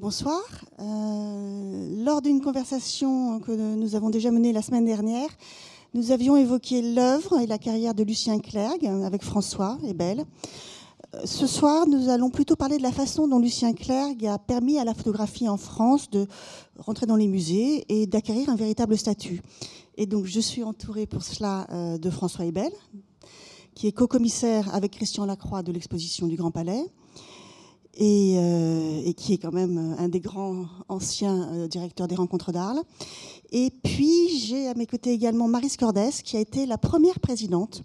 Bonsoir. Euh, lors d'une conversation que nous avons déjà menée la semaine dernière, nous avions évoqué l'œuvre et la carrière de Lucien Clergue avec François et Belle. Euh, ce soir, nous allons plutôt parler de la façon dont Lucien Clergue a permis à la photographie en France de rentrer dans les musées et d'acquérir un véritable statut. Et donc, je suis entourée pour cela euh, de François Ebel, qui est co-commissaire avec Christian Lacroix de l'exposition du Grand Palais, et, euh, et, qui est quand même un des grands anciens directeurs des rencontres d'Arles. Et puis, j'ai à mes côtés également Marie Cordès, qui a été la première présidente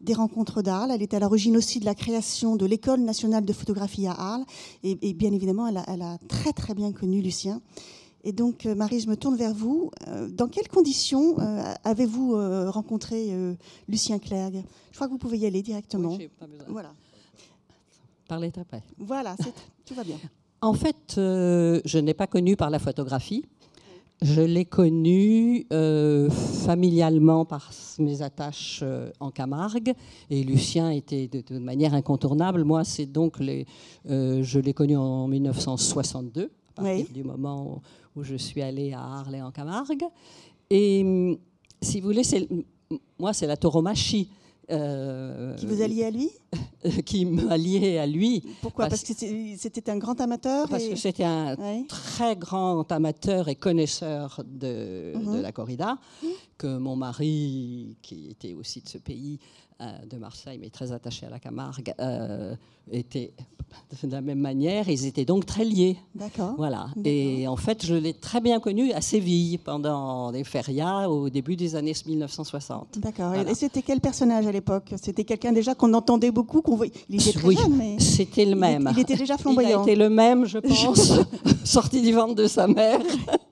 des rencontres d'Arles. Elle est à l'origine aussi de la création de l'École nationale de photographie à Arles. Et, bien évidemment, elle a, très très bien connu Lucien. Et donc, euh, Marie, je me tourne vers vous. Euh, dans quelles conditions euh, avez-vous rencontré Lucien Clergue? Je crois que vous pouvez y aller directement. Oui, pas besoin. Voilà. Parlez après. Voilà, tout va bien. En fait, je n'ai pas connu par la photographie. Je l'ai connu euh, familialement par mes attaches euh, en Camargue et Lucien était de, manière incontournable. Moi, c'est donc les, euh, je l'ai connu en 1962, à partir du moment où, je suis allée à Arles en Camargue. Et si vous voulez, moi, c'est la tauromachie. Euh, qui vous alliez à lui Qui m'alliait à lui. Pourquoi Parce, que c'était un grand amateur Parce que c'était un très grand amateur et connaisseur de, de mhm. la corrida, mhm. que mon mari, qui était aussi de ce pays, de Marseille, mais très attaché à la Camargue, euh, étaient de la même manière. Ils étaient donc très liés. D'accord. Voilà. Et en fait, je l'ai très bien connu à Séville pendant des férias au début des années 1960. D'accord. Et c'était quel personnage à l'époque? C'était quelqu'un déjà qu'on entendait beaucoup, qu'on voyait. Il était très jeune, mais c'était le même. Il, était déjà flamboyant. Il était le même, je pense, sorti du ventre de sa mère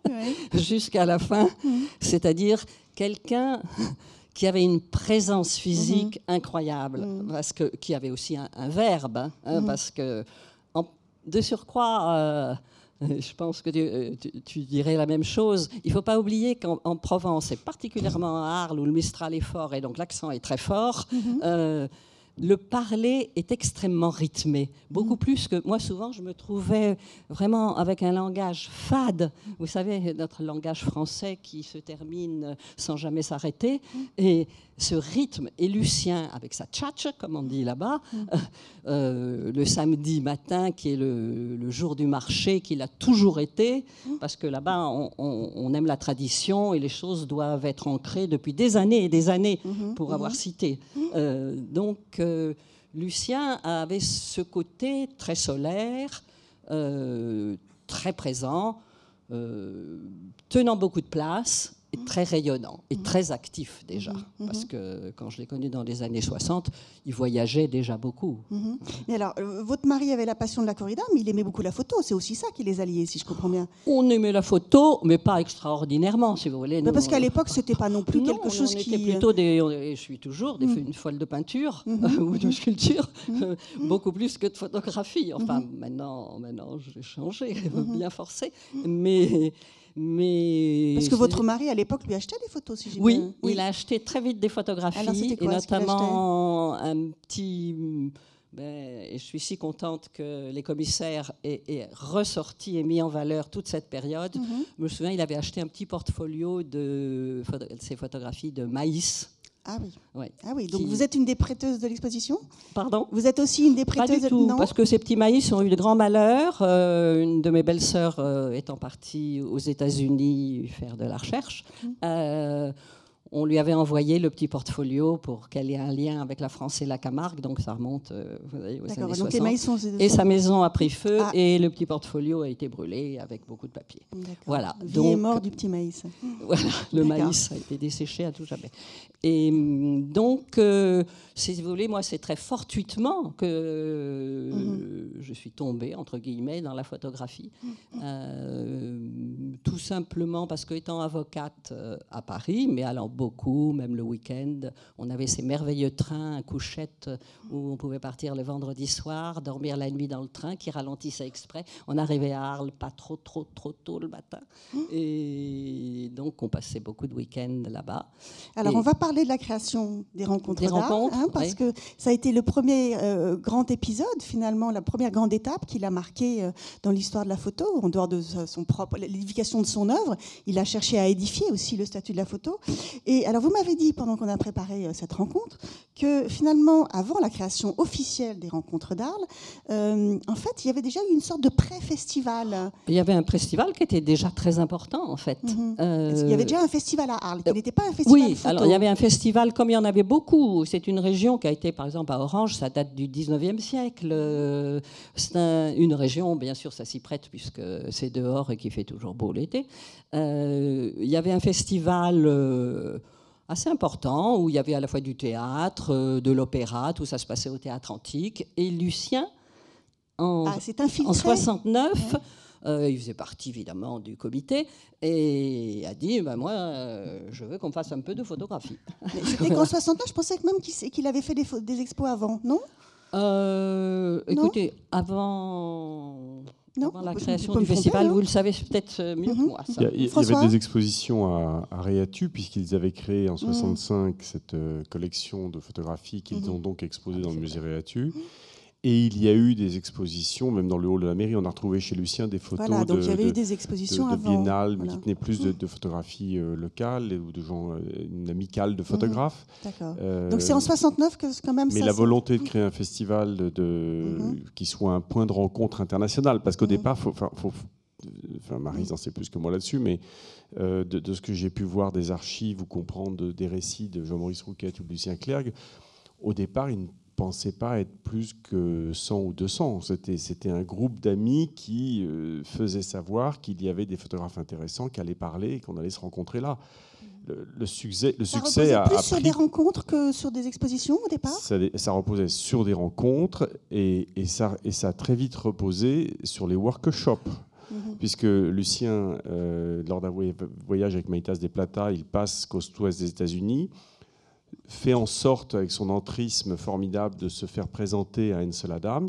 jusqu'à la fin. C'est-à-dire quelqu'un qui avait une présence physique mhm. incroyable, mhm. parce que, qui avait aussi un, verbe, hein, hein, mhm. parce que de surcroît, euh, je pense que euh, tu, dirais la même chose. Il ne faut pas oublier qu'en Provence, et particulièrement à Arles, où le Mistral est fort et donc l'accent est très fort, euh, le parler est extrêmement rythmé, beaucoup mm. plus que moi souvent je me trouvais vraiment avec un langage fade, vous savez notre langage français qui se termine sans jamais s'arrêter mm. et ce rythme et Lucien avec sa tchatch comme on dit là-bas mm. euh, le samedi matin qui est le, jour du marché qu'il a toujours été parce que là-bas on, aime la tradition et les choses doivent être ancrées depuis des années et des années mm-hmm. pour avoir mm-hmm. cité euh, donc Lucien avait ce côté très solaire, euh, très présent, euh, tenant beaucoup de place, très rayonnant et très actif déjà. Mhm, mhm. Parce que quand je l'ai connu dans les années 60, il voyageait déjà beaucoup. Mais alors, euh, votre mari avait la passion de la corrida, mais il aimait beaucoup la photo. C'est aussi ça qui les alliait, si je comprends bien. On aimait la photo, mais pas extraordinairement, si vous voulez. parce qu'à l'époque, c'était pas non plus quelque chose qui. Était plutôt des. je suis toujours des, une folle de peinture ou de sculpture, beaucoup plus que de photographie. Enfin, maintenant, maintenant, j'ai changé, bien forcé. Mais mais Parce que votre mari, à l'époque, lui achetait des photos, si j'ai oui, bien... oui, il a acheté très vite des photographies, et notamment un petit... Ben, je suis si contente que les commissaires aient, ressorti et mis en valeur toute cette période. Mhm. Je me souviens, il avait acheté un petit portfolio de, de ses photographies de maïs ah oui. Ah oui. Donc vous êtes une des prêteuses de l'exposition? Pardon? Vous êtes aussi une des prêteuses Pas du tout, parce que ces petits maïs ont eu de grands malheurs. Euh, une de mes belles-sœurs euh, étant partie aux États-Unis faire de la recherche. Mmh. Euh, on lui avait envoyé le petit portfolio pour qu'elle ait un lien avec la France et la Camargue, donc ça remonte euh, vous voyez, aux années 60. Et sa maison a pris feu ah. et le petit portfolio a été brûlé avec beaucoup de papier. Voilà. Vie donc, mort du petit maïs. Voilà, le maïs a été desséché à tout jamais. Et mm, donc, euh, si vous voulez, moi, c'est très fortuitement que mhm. je suis tombée, entre guillemets, dans la photographie. Mhm. Euh, tout simplement parce qu'étant avocate à Paris, mais allant beaucoup beaucoup, même le week-end. On avait ces merveilleux trains à couchette où on pouvait partir le vendredi soir, dormir la nuit dans le train qui ralentissait exprès. On arrivait à Arles pas trop, trop, trop tôt le matin. Et donc, on passait beaucoup de week-ends là-bas. Alors, on va parler de la création des rencontres d'art, hein, parce que ça a été le premier euh, grand épisode, finalement, la première grande étape qu'il a marquée euh, dans l'histoire de la photo, en dehors de son propre, l'édification de son œuvre. Il a cherché à édifier aussi le statut de la photo. Et alors, vous m'avez dit, pendant qu'on a préparé euh, cette rencontre, que finalement, avant la création officielle des rencontres d'Arles, en fait, il y avait déjà eu une sorte de pré-festival. Il y avait un festival qui était déjà très important, en fait. Mhm. il y avait déjà un festival à Arles, qui n'était pas un festival Oui, alors il y avait un festival, comme il y en avait beaucoup. C'est une région qui a été, par exemple, à Orange, ça date du 19e siècle. C'est une région, bien sûr, ça s'y prête puisque c'est dehors et qu'il fait toujours beau l'été. Euh, il y avait un festival euh, assez important où il y avait à la fois du théâtre, euh, de l'opéra, tout ça se passait au théâtre antique. Et Lucien, en, ah, en 69, il faisait partie évidemment du comité et a dit ben, Moi, je veux qu'on fasse un peu de photographie. C'était qu'en 69, je pensais même qu'il avait fait des, des expos avant, non? Écoutez, avant la création du festival, vous le savez peut-être euh, mieux que moi. Il y, avait des expositions à, à Réatu, puisqu'ils avaient créé en 65 mhm. cette euh, collection de photographies qu'ils mhm. ont donc exposées dans le musée Réatu. Et il y a eu des expositions, même dans le hall de la mairie, on a retrouvé chez Lucien des photos voilà, donc de, il y avait eu des expositions de, de biennale, mais qui tenaient plus de, de photographies euh, locales ou de gens, euh, une amicale de mmh. photographes. D'accord. Euh, donc c'est en 69 que quand même. Mais la volonté de créer un festival de, mmh. qui soit un point de rencontre international, parce qu'au mmh. départ, faut, faut, enfin Marie en sait plus que moi là-dessus, mais de, de, ce que j'ai pu voir des archives ou comprendre des récits de Jean-Maurice Rouquette ou de Lucien Clergue, au départ, il ne pensait pas être plus que 100 ou 200. C'était un groupe d'amis qui euh, faisait savoir qu'il y avait des photographes intéressants qui allaient parler et qu'on allait se rencontrer là. Le, succès, le ça succès a plus sur des rencontres que sur des expositions au départ? Ça, ça reposait sur des rencontres et, et, ça, et ça a très vite reposé sur les workshops. Mhm. Puisque Lucien, euh, lors d'un voyage avec Maïtas des Plata, il passe côte ouest des États-Unis fait en sorte, avec son entrisme formidable, de se faire présenter à Ansel Adams.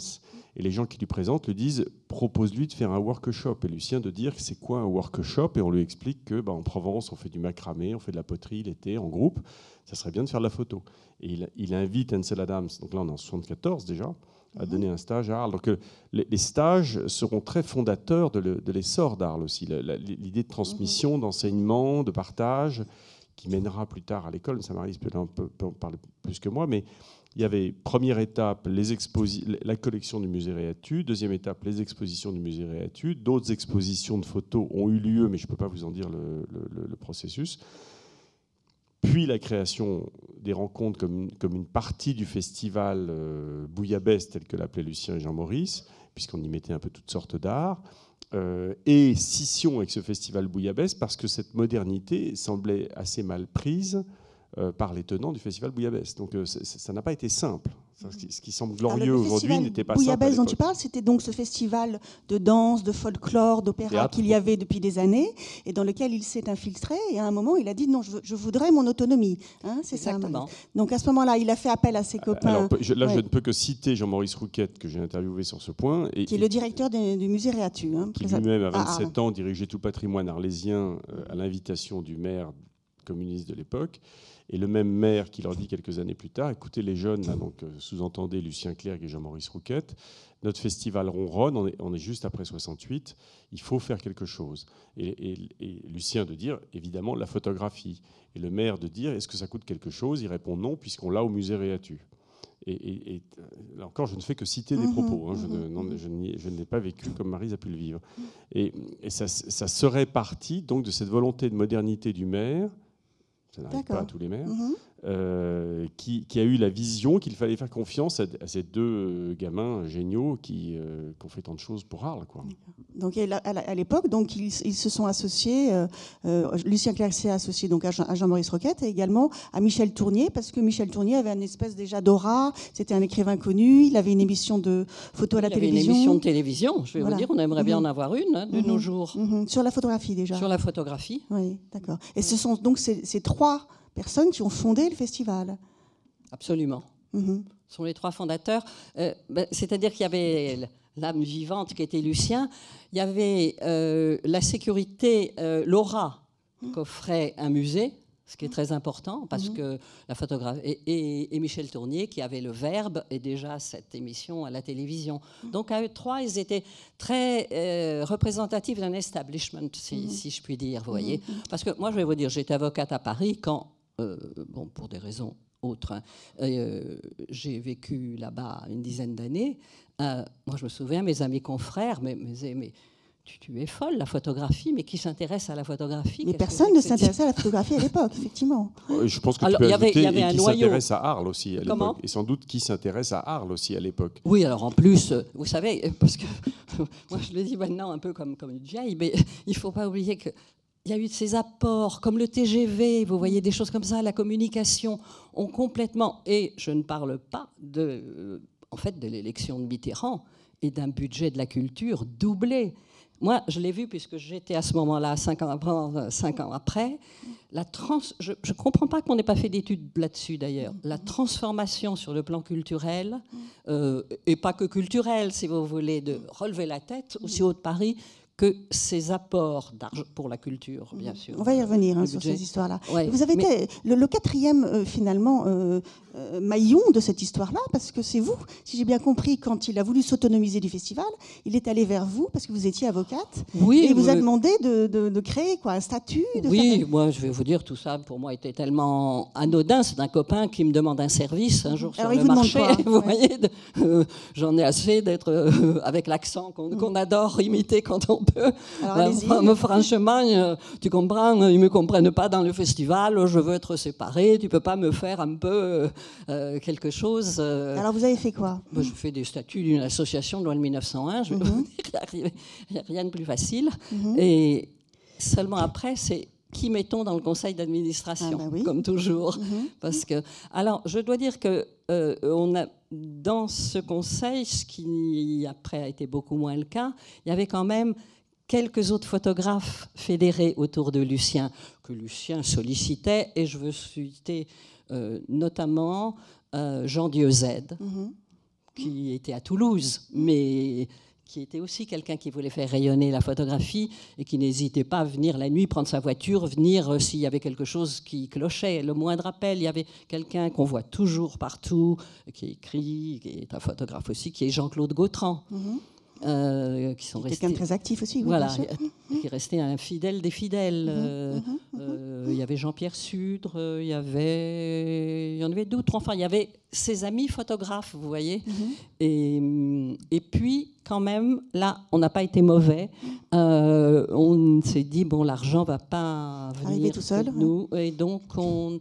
Et les gens qui lui présentent lui disent propose-lui de faire un workshop. Et Lucien de dire c'est quoi un workshop? Et on lui explique que bah, en Provence, on fait du macramé, on fait de la poterie l'été en groupe. Ça serait bien de faire de la photo. Et il, invite Ansel Adams, donc là on est en 74 déjà, à mhm. donner un stage à Arles. Donc euh, les, stages seront très fondateurs de l'essor d'Arles aussi. L'idée de transmission, mhm. d'enseignement, de partage qui mènera plus tard à l'école. Ça m'arrive peut en parler plus que moi, mais il y avait première étape les la collection du musée Réatu, deuxième étape les expositions du musée Réatu, d'autres expositions de photos ont eu lieu, mais je ne peux pas vous en dire le, processus. Puis la création des rencontres comme, comme une partie du festival euh, Bouillabaisse, tel que l'appelait Lucien et Jean-Maurice, puisqu'on y mettait un peu toutes sortes d'art. Euh, et scission avec ce festival Bouillabaisse parce que cette modernité semblait assez mal prise euh, par les tenants du festival Bouillabaisse. Donc euh, ça n'a pas été simple. Ce qui, semble glorieux aujourd'hui n'était pas Bouillabaisse dont tu parles, c'était donc ce festival de danse, de folklore, d'opéra qu'il y avait depuis des années et dans lequel il s'est infiltré. Et à un moment, il a dit non, je, voudrais mon autonomie. Hein, c'est ça. Donc à ce moment-là, il a fait appel à ses copains. Alors, là, je ne peux que citer Jean-Maurice Rouquette, que j'ai interviewé sur ce point. Et, qui est le directeur du musée Réatu. Hein, qui lui-même, à 27 ans, dirigeait tout le patrimoine arlésien euh, à l'invitation du maire communiste de l'époque. Et le même maire qui leur dit quelques années plus tard, écoutez les jeunes, donc euh, sous-entendez Lucien Clerc et Jean-Maurice Rouquette, notre festival ronronne, on est, on est, juste après 68, il faut faire quelque chose. Et, Lucien de dire, évidemment, la photographie. Et le maire de dire, est-ce que ça coûte quelque chose? Il répond non, puisqu'on l'a au musée Réatu. Et, euh, là encore, je ne fais que citer des mmh propos. Hein. je, ne, je, pas vécu comme Marise a pu le vivre. Et, ça, ça, serait parti donc de cette volonté de modernité du maire ça n'arrive pas à tous les maires, mhm. Euh, qui, a eu la vision qu'il fallait faire confiance à, ces deux euh, gamins géniaux qui, euh, qui, ont fait tant de choses pour Arles. Quoi. Donc à l'époque, donc ils, se sont associés. Lucien Clerc s'est associé donc à Jean-Maurice Roquette et également à Michel Tournier parce que Michel Tournier avait une espèce déjà d'aura. C'était un écrivain connu. Il avait une émission de photos à la télévision. Une émission de télévision. Je vais vous dire, on aimerait bien mhm. en avoir une hein, de nos mhm. jours. Sur la photographie déjà. Sur la photographie. Oui, d'accord. Et ce sont donc ces trois personnes qui ont fondé le festival. Absolument. Mhm. Ce sont les trois fondateurs. Euh, ben, c'est-à-dire qu'il y avait l'âme vivante qui était Lucien, il y avait euh, la sécurité, euh, l'aura qu'offrait un musée, ce qui est très important parce mhm. que la photographe et, Michel Tournier qui avait le verbe et déjà cette émission à la télévision. Mhm. Donc à eux trois, ils étaient très euh, représentatifs d'un establishment, si, mhm. si, je puis dire, vous voyez. Parce que moi, je vais vous dire, j'étais avocate à Paris quand, bon, pour des raisons autres, hein, j'ai vécu là-bas une dizaine d'années. Euh, moi, je me souviens, mes amis confrères mais, mais, tu, es folle, la photographie, mais qui s'intéresse à la photographie Mais personne ne s'intéressait à la photographie à l'époque, effectivement. Je pense que tu peux y avait, y avait et qui s'intéresse à Arles aussi à l'époque. Et sans doute qui s'intéresse à Arles aussi à l'époque. Oui, alors en plus, euh, vous savez, parce que moi je le dis maintenant un peu comme, comme une vieille, mais il ne faut pas oublier que il y a eu ces apports, comme le TGV, vous voyez des choses comme ça, la communication ont complètement, et je ne parle pas de en fait, de l'élection de Mitterrand et d'un budget de la culture doublé. Moi, je l'ai vu puisque j'étais à ce moment-là, cinq ans, après, cinq ans après. La trans, je ne comprends pas qu'on n'ait pas fait d'études là-dessus d'ailleurs. La transformation sur le plan culturel, euh, et pas que culturel, si vous voulez, de relever la tête, aussi haut de Paris, que ces apports d'argent pour la culture, bien mhm. sûr. On va y revenir hein, sur ces histoires-là. vous avez été le, quatrième, euh, finalement, euh, euh, maillon de cette histoire-là, parce que c'est vous, si j'ai bien compris, quand il a voulu s'autonomiser du festival, il est allé vers vous, parce que vous étiez avocate, oui, et il vous a demandé de, créer quoi, un statut Oui, moi, je vais vous dire, tout ça, pour moi, était tellement anodin. C'est d'un copain qui me demande un service un jour sur le marché. vous voyez, j'en ai assez d'être avec l'accent mm. qu'on adore imiter quand on peu. Alors, franchement, euh, tu comprends, ils ne me comprennent pas dans le festival, je veux être séparé, tu peux pas me faire un peu euh, euh, quelque chose. Alors vous avez fait quoi? Je fais des statuts d'une association de loi de 1901, je mhm. il n'y a rien de plus facile. Mhm. Et seulement après, c'est qui mettons dans le conseil d'administration, ah, bah comme toujours. Mhm. Parce que, alors, je dois dire que on a dans ce conseil, ce qui après a été beaucoup moins le cas, il y avait quand même quelques autres photographes fédérés autour de Lucien, que Lucien sollicitait, et je veux citer euh, notamment euh, Jean Dieuzède, mhm. qui était à Toulouse, mais qui était aussi quelqu'un qui voulait faire rayonner la photographie et qui n'hésitait pas à venir la nuit, prendre sa voiture, venir euh, s'il y avait quelque chose qui clochait. Le moindre appel, il y avait quelqu'un qu'on voit toujours partout, qui écrit, qui est un photographe aussi, qui est Jean-Claude Gautran. Mhm. Euh, qui sont restés. Quelqu'un très actif aussi. voilà, qui est resté un fidèle des fidèles. Mhm, euh, mhm, mhm. Euh, il y avait Jean-Pierre Sudre, il y avait, il y en avait d'autres. Enfin, il y avait ses amis photographes, vous voyez. et, et puis, quand même, là, on n'a pas été mauvais. on s'est dit bon, l'argent va pas venir tout seul. Nous, et donc on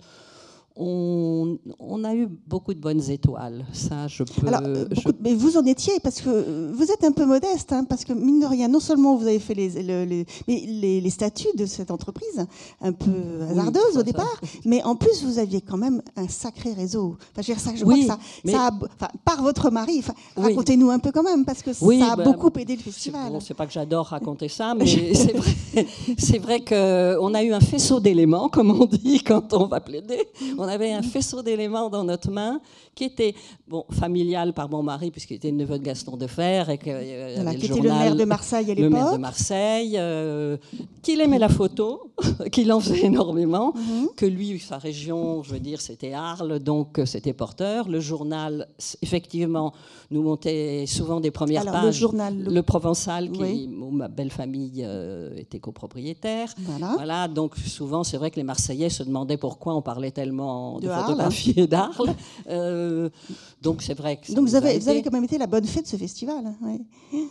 on, a eu beaucoup de bonnes étoiles. Ça, je peux. Euh, mais vous en étiez parce que vous êtes un peu modeste, hein, parce que mine de rien, non seulement vous avez fait les, les, les, statuts de cette entreprise, un peu hasardeuse au départ, mais en plus vous aviez quand même un sacré réseau. Enfin, je, ça, je crois que ça, ça a, par votre mari, racontez-nous un peu quand même, parce que ça a bah, beaucoup aidé le festival. Bon, c'est pas que j'adore raconter ça, mais c'est vrai, vrai qu'on a eu un faisceau d'éléments, comme on dit quand on va plaider on avait un faisceau d'éléments dans notre main qui était bon, familial par mon mari, puisqu'il était le neveu de Gaston Defer. Et que, euh, qui était le maire de Marseille à l'époque. Le maire de Marseille, euh, qu'il aimait la photo, qu'il en faisait énormément, mhm. que lui, sa région, je veux dire, c'était Arles, donc euh, c'était porteur. Le journal, effectivement, nous montait souvent des premières pages. Le journal. Le, Provençal, qui, où ma belle famille était copropriétaire. Voilà. voilà. Donc souvent, c'est vrai que les Marseillais se demandaient pourquoi on parlait tellement de, de photographie d'Arles. Euh, donc c'est vrai que. Donc vous avez, vous avez, quand même été la bonne fée de ce festival. Hein,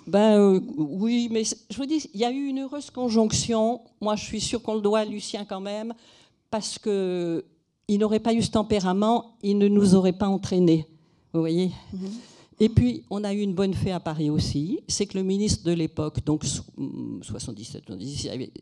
ben euh, oui, mais je vous dis, il y a eu une heureuse conjonction. Moi, je suis sûre qu'on le doit à Lucien quand même, parce que il n'aurait pas eu ce tempérament, il ne nous aurait pas entraînés. Vous voyez? Mhm. Et puis, on a eu une bonne fée à Paris aussi, c'est que le ministre de l'époque, donc 77,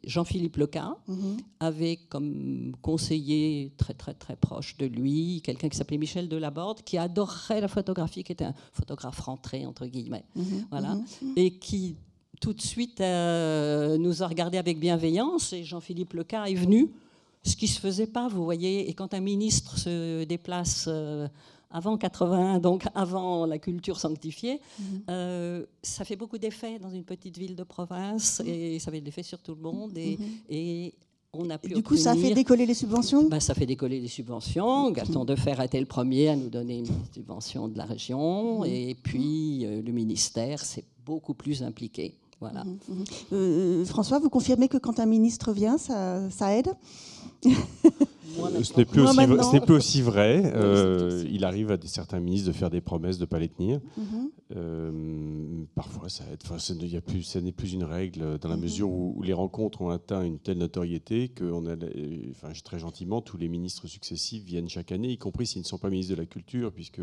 Jean-Philippe Leca, mhm. avait comme conseiller très très très proche de lui quelqu'un qui s'appelait Michel Delaborde, qui adorait la photographie, qui était un photographe rentré entre guillemets, mhm. voilà, mhm. et qui tout de suite euh, nous a regardé avec bienveillance. Et Jean-Philippe Leca est venu ce qui se faisait pas, vous voyez. Et quand un ministre se déplace avant 80, donc avant la culture sanctifiée, mhm. ça fait beaucoup d'effets dans une petite ville de province et ça fait de l'effet sur tout le monde. Et, mhm. et on a pu du coup, ça a fait décoller les subventions? Ben, Ça fait décoller les subventions. Gaston Defer a été le premier à nous donner une subvention de la région. Mhm. Et puis, le ministère s'est beaucoup plus impliqué. Voilà. Mhm, mhm. Euh, François, vous confirmez que quand un ministre vient, ça, ça aide? Ce n'est plus, plus, aussi vrai. Euh, il arrive à certains ministres de faire des promesses de ne pas les tenir. Mhm. Euh, parfois, ça aide. Enfin, ce n'est plus, plus une règle dans la mesure où, les rencontres ont atteint une telle notoriété que on a, enfin, très gentiment, tous les ministres successifs viennent chaque année, y compris s'ils ne sont pas ministres de la Culture, puisque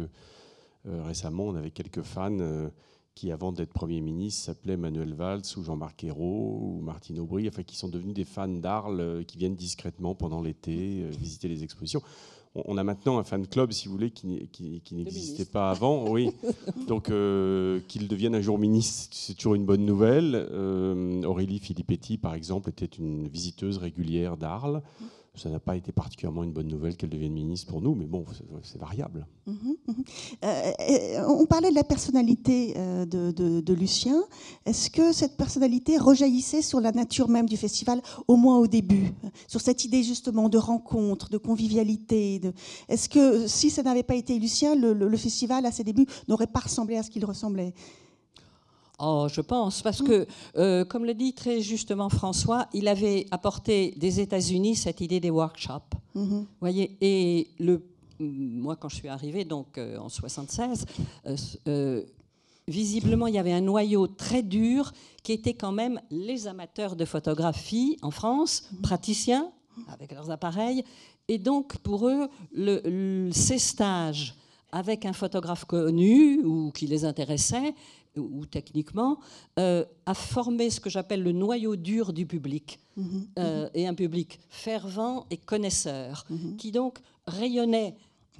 récemment, on avait quelques fans qui, avant d'être Premier ministre, s'appelaient Manuel Valls ou Jean-Marc Ayrault ou Martine Aubry, enfin, qui sont devenus des fans d'Arles, euh, qui viennent discrètement pendant l'été euh, visiter les expositions. On, a maintenant un fan club, si vous voulez, qui, qui, n'existait pas avant. Oui. Donc, euh, qu'il devienne un jour ministre, c'est toujours une bonne nouvelle. Aurélie Filippetti, par exemple, était une visiteuse régulière d'Arles ça n'a pas été particulièrement une bonne nouvelle qu'elle devienne ministre pour nous, mais bon, c'est variable. Mhm, mhm. Euh, euh, on parlait de la personnalité euh, de, Lucien. Est-ce que cette personnalité rejaillissait sur la nature même du festival, au moins au début, sur cette idée justement de rencontre, de convivialité Est-ce que si ça n'avait pas été Lucien, le festival à ses débuts n'aurait pas ressemblé à ce qu'il ressemblait? Oh, je pense, parce que, euh, comme le dit très justement François, il avait apporté des États-Unis cette idée des workshops. Mm-hmm. voyez, et le, moi, quand je suis arrivée, donc euh, en 76, euh, visiblement, il y avait un noyau très dur qui était quand même les amateurs de photographie en France, mm-hmm. praticiens avec leurs appareils, et donc pour eux, le, ces stages avec un photographe connu ou qui les intéressait ou techniquement, euh, a formé ce que j'appelle le noyau dur du public, mhm. Euh, et un public fervent et connaisseur, mhm. qui donc rayonnait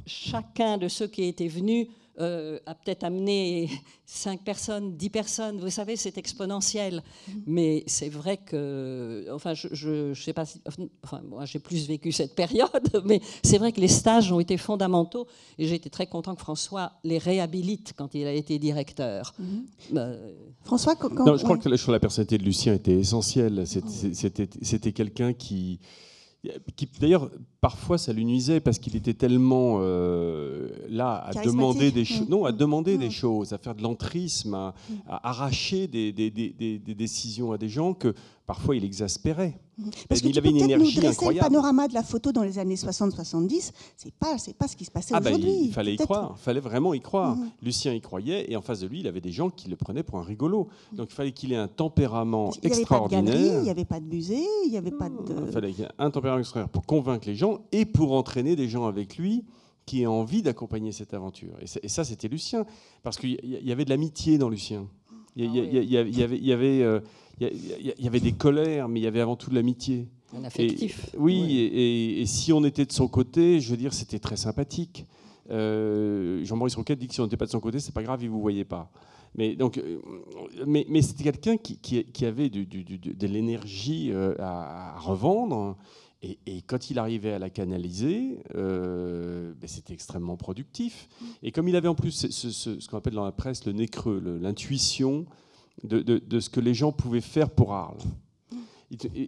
chacun de ceux qui étaient venus euh, a peut-être amené 5 personnes, 10 personnes. Vous savez, c'est exponentiel. Mm-hmm. Mais c'est vrai que, enfin, je ne sais pas si, enfin, moi j'ai plus vécu cette période, mais c'est vrai que les stages ont été fondamentaux et j'ai été très content que François les réhabilite quand il a été directeur. Mm-hmm. Euh, François, quand, non, je crois que la, la personnalité de Lucien était essentielle. C'était quelqu'un qui D'ailleurs, parfois, ça lui nuisait parce qu'il était tellement euh, là à demander des choses, non, à demander des choses, à faire de l'entrisme, à, arracher des, des, décisions à des gens que parfois il exaspérait. Parce que il avait une énergie nous incroyable. Le panorama de la photo dans les années 60-70, c'est pas c'est pas ce qui se passait ah bah, aujourd'hui. il fallait y croire, il fallait vraiment y croire. Mhm. Lucien y croyait et en face de lui, il avait des gens qui le prenaient pour un rigolo. Donc il fallait qu'il ait un tempérament extraordinaire. Il n'y avait pas de musée, il n'y avait pas de. Il fallait qu'il ait un tempérament extraordinaire pour convaincre les gens et pour entraîner des gens avec lui qui aient envie d'accompagner cette aventure. Et ça, c'était Lucien, parce qu'il y avait de l'amitié dans Lucien. Il y, avait, il y avait il y, avait des colères, mais il y avait avant tout de l'amitié. Un affectif. oui, Et, si on était de son côté, je veux dire, c'était très sympathique. Euh, Jean-Maurice Roquette dit que si on n'était pas de son côté, c'est pas grave, il vous voyait pas. Mais donc, euh, mais, mais c'était quelqu'un qui, qui, avait du, de l'énergie euh, à, revendre. Et, quand il arrivait à la canaliser, ben, c'était extrêmement productif. Et comme il avait en plus ce, ce qu'on appelle dans la presse le nez creux, l'intuition de, ce que les gens pouvaient faire pour Arles.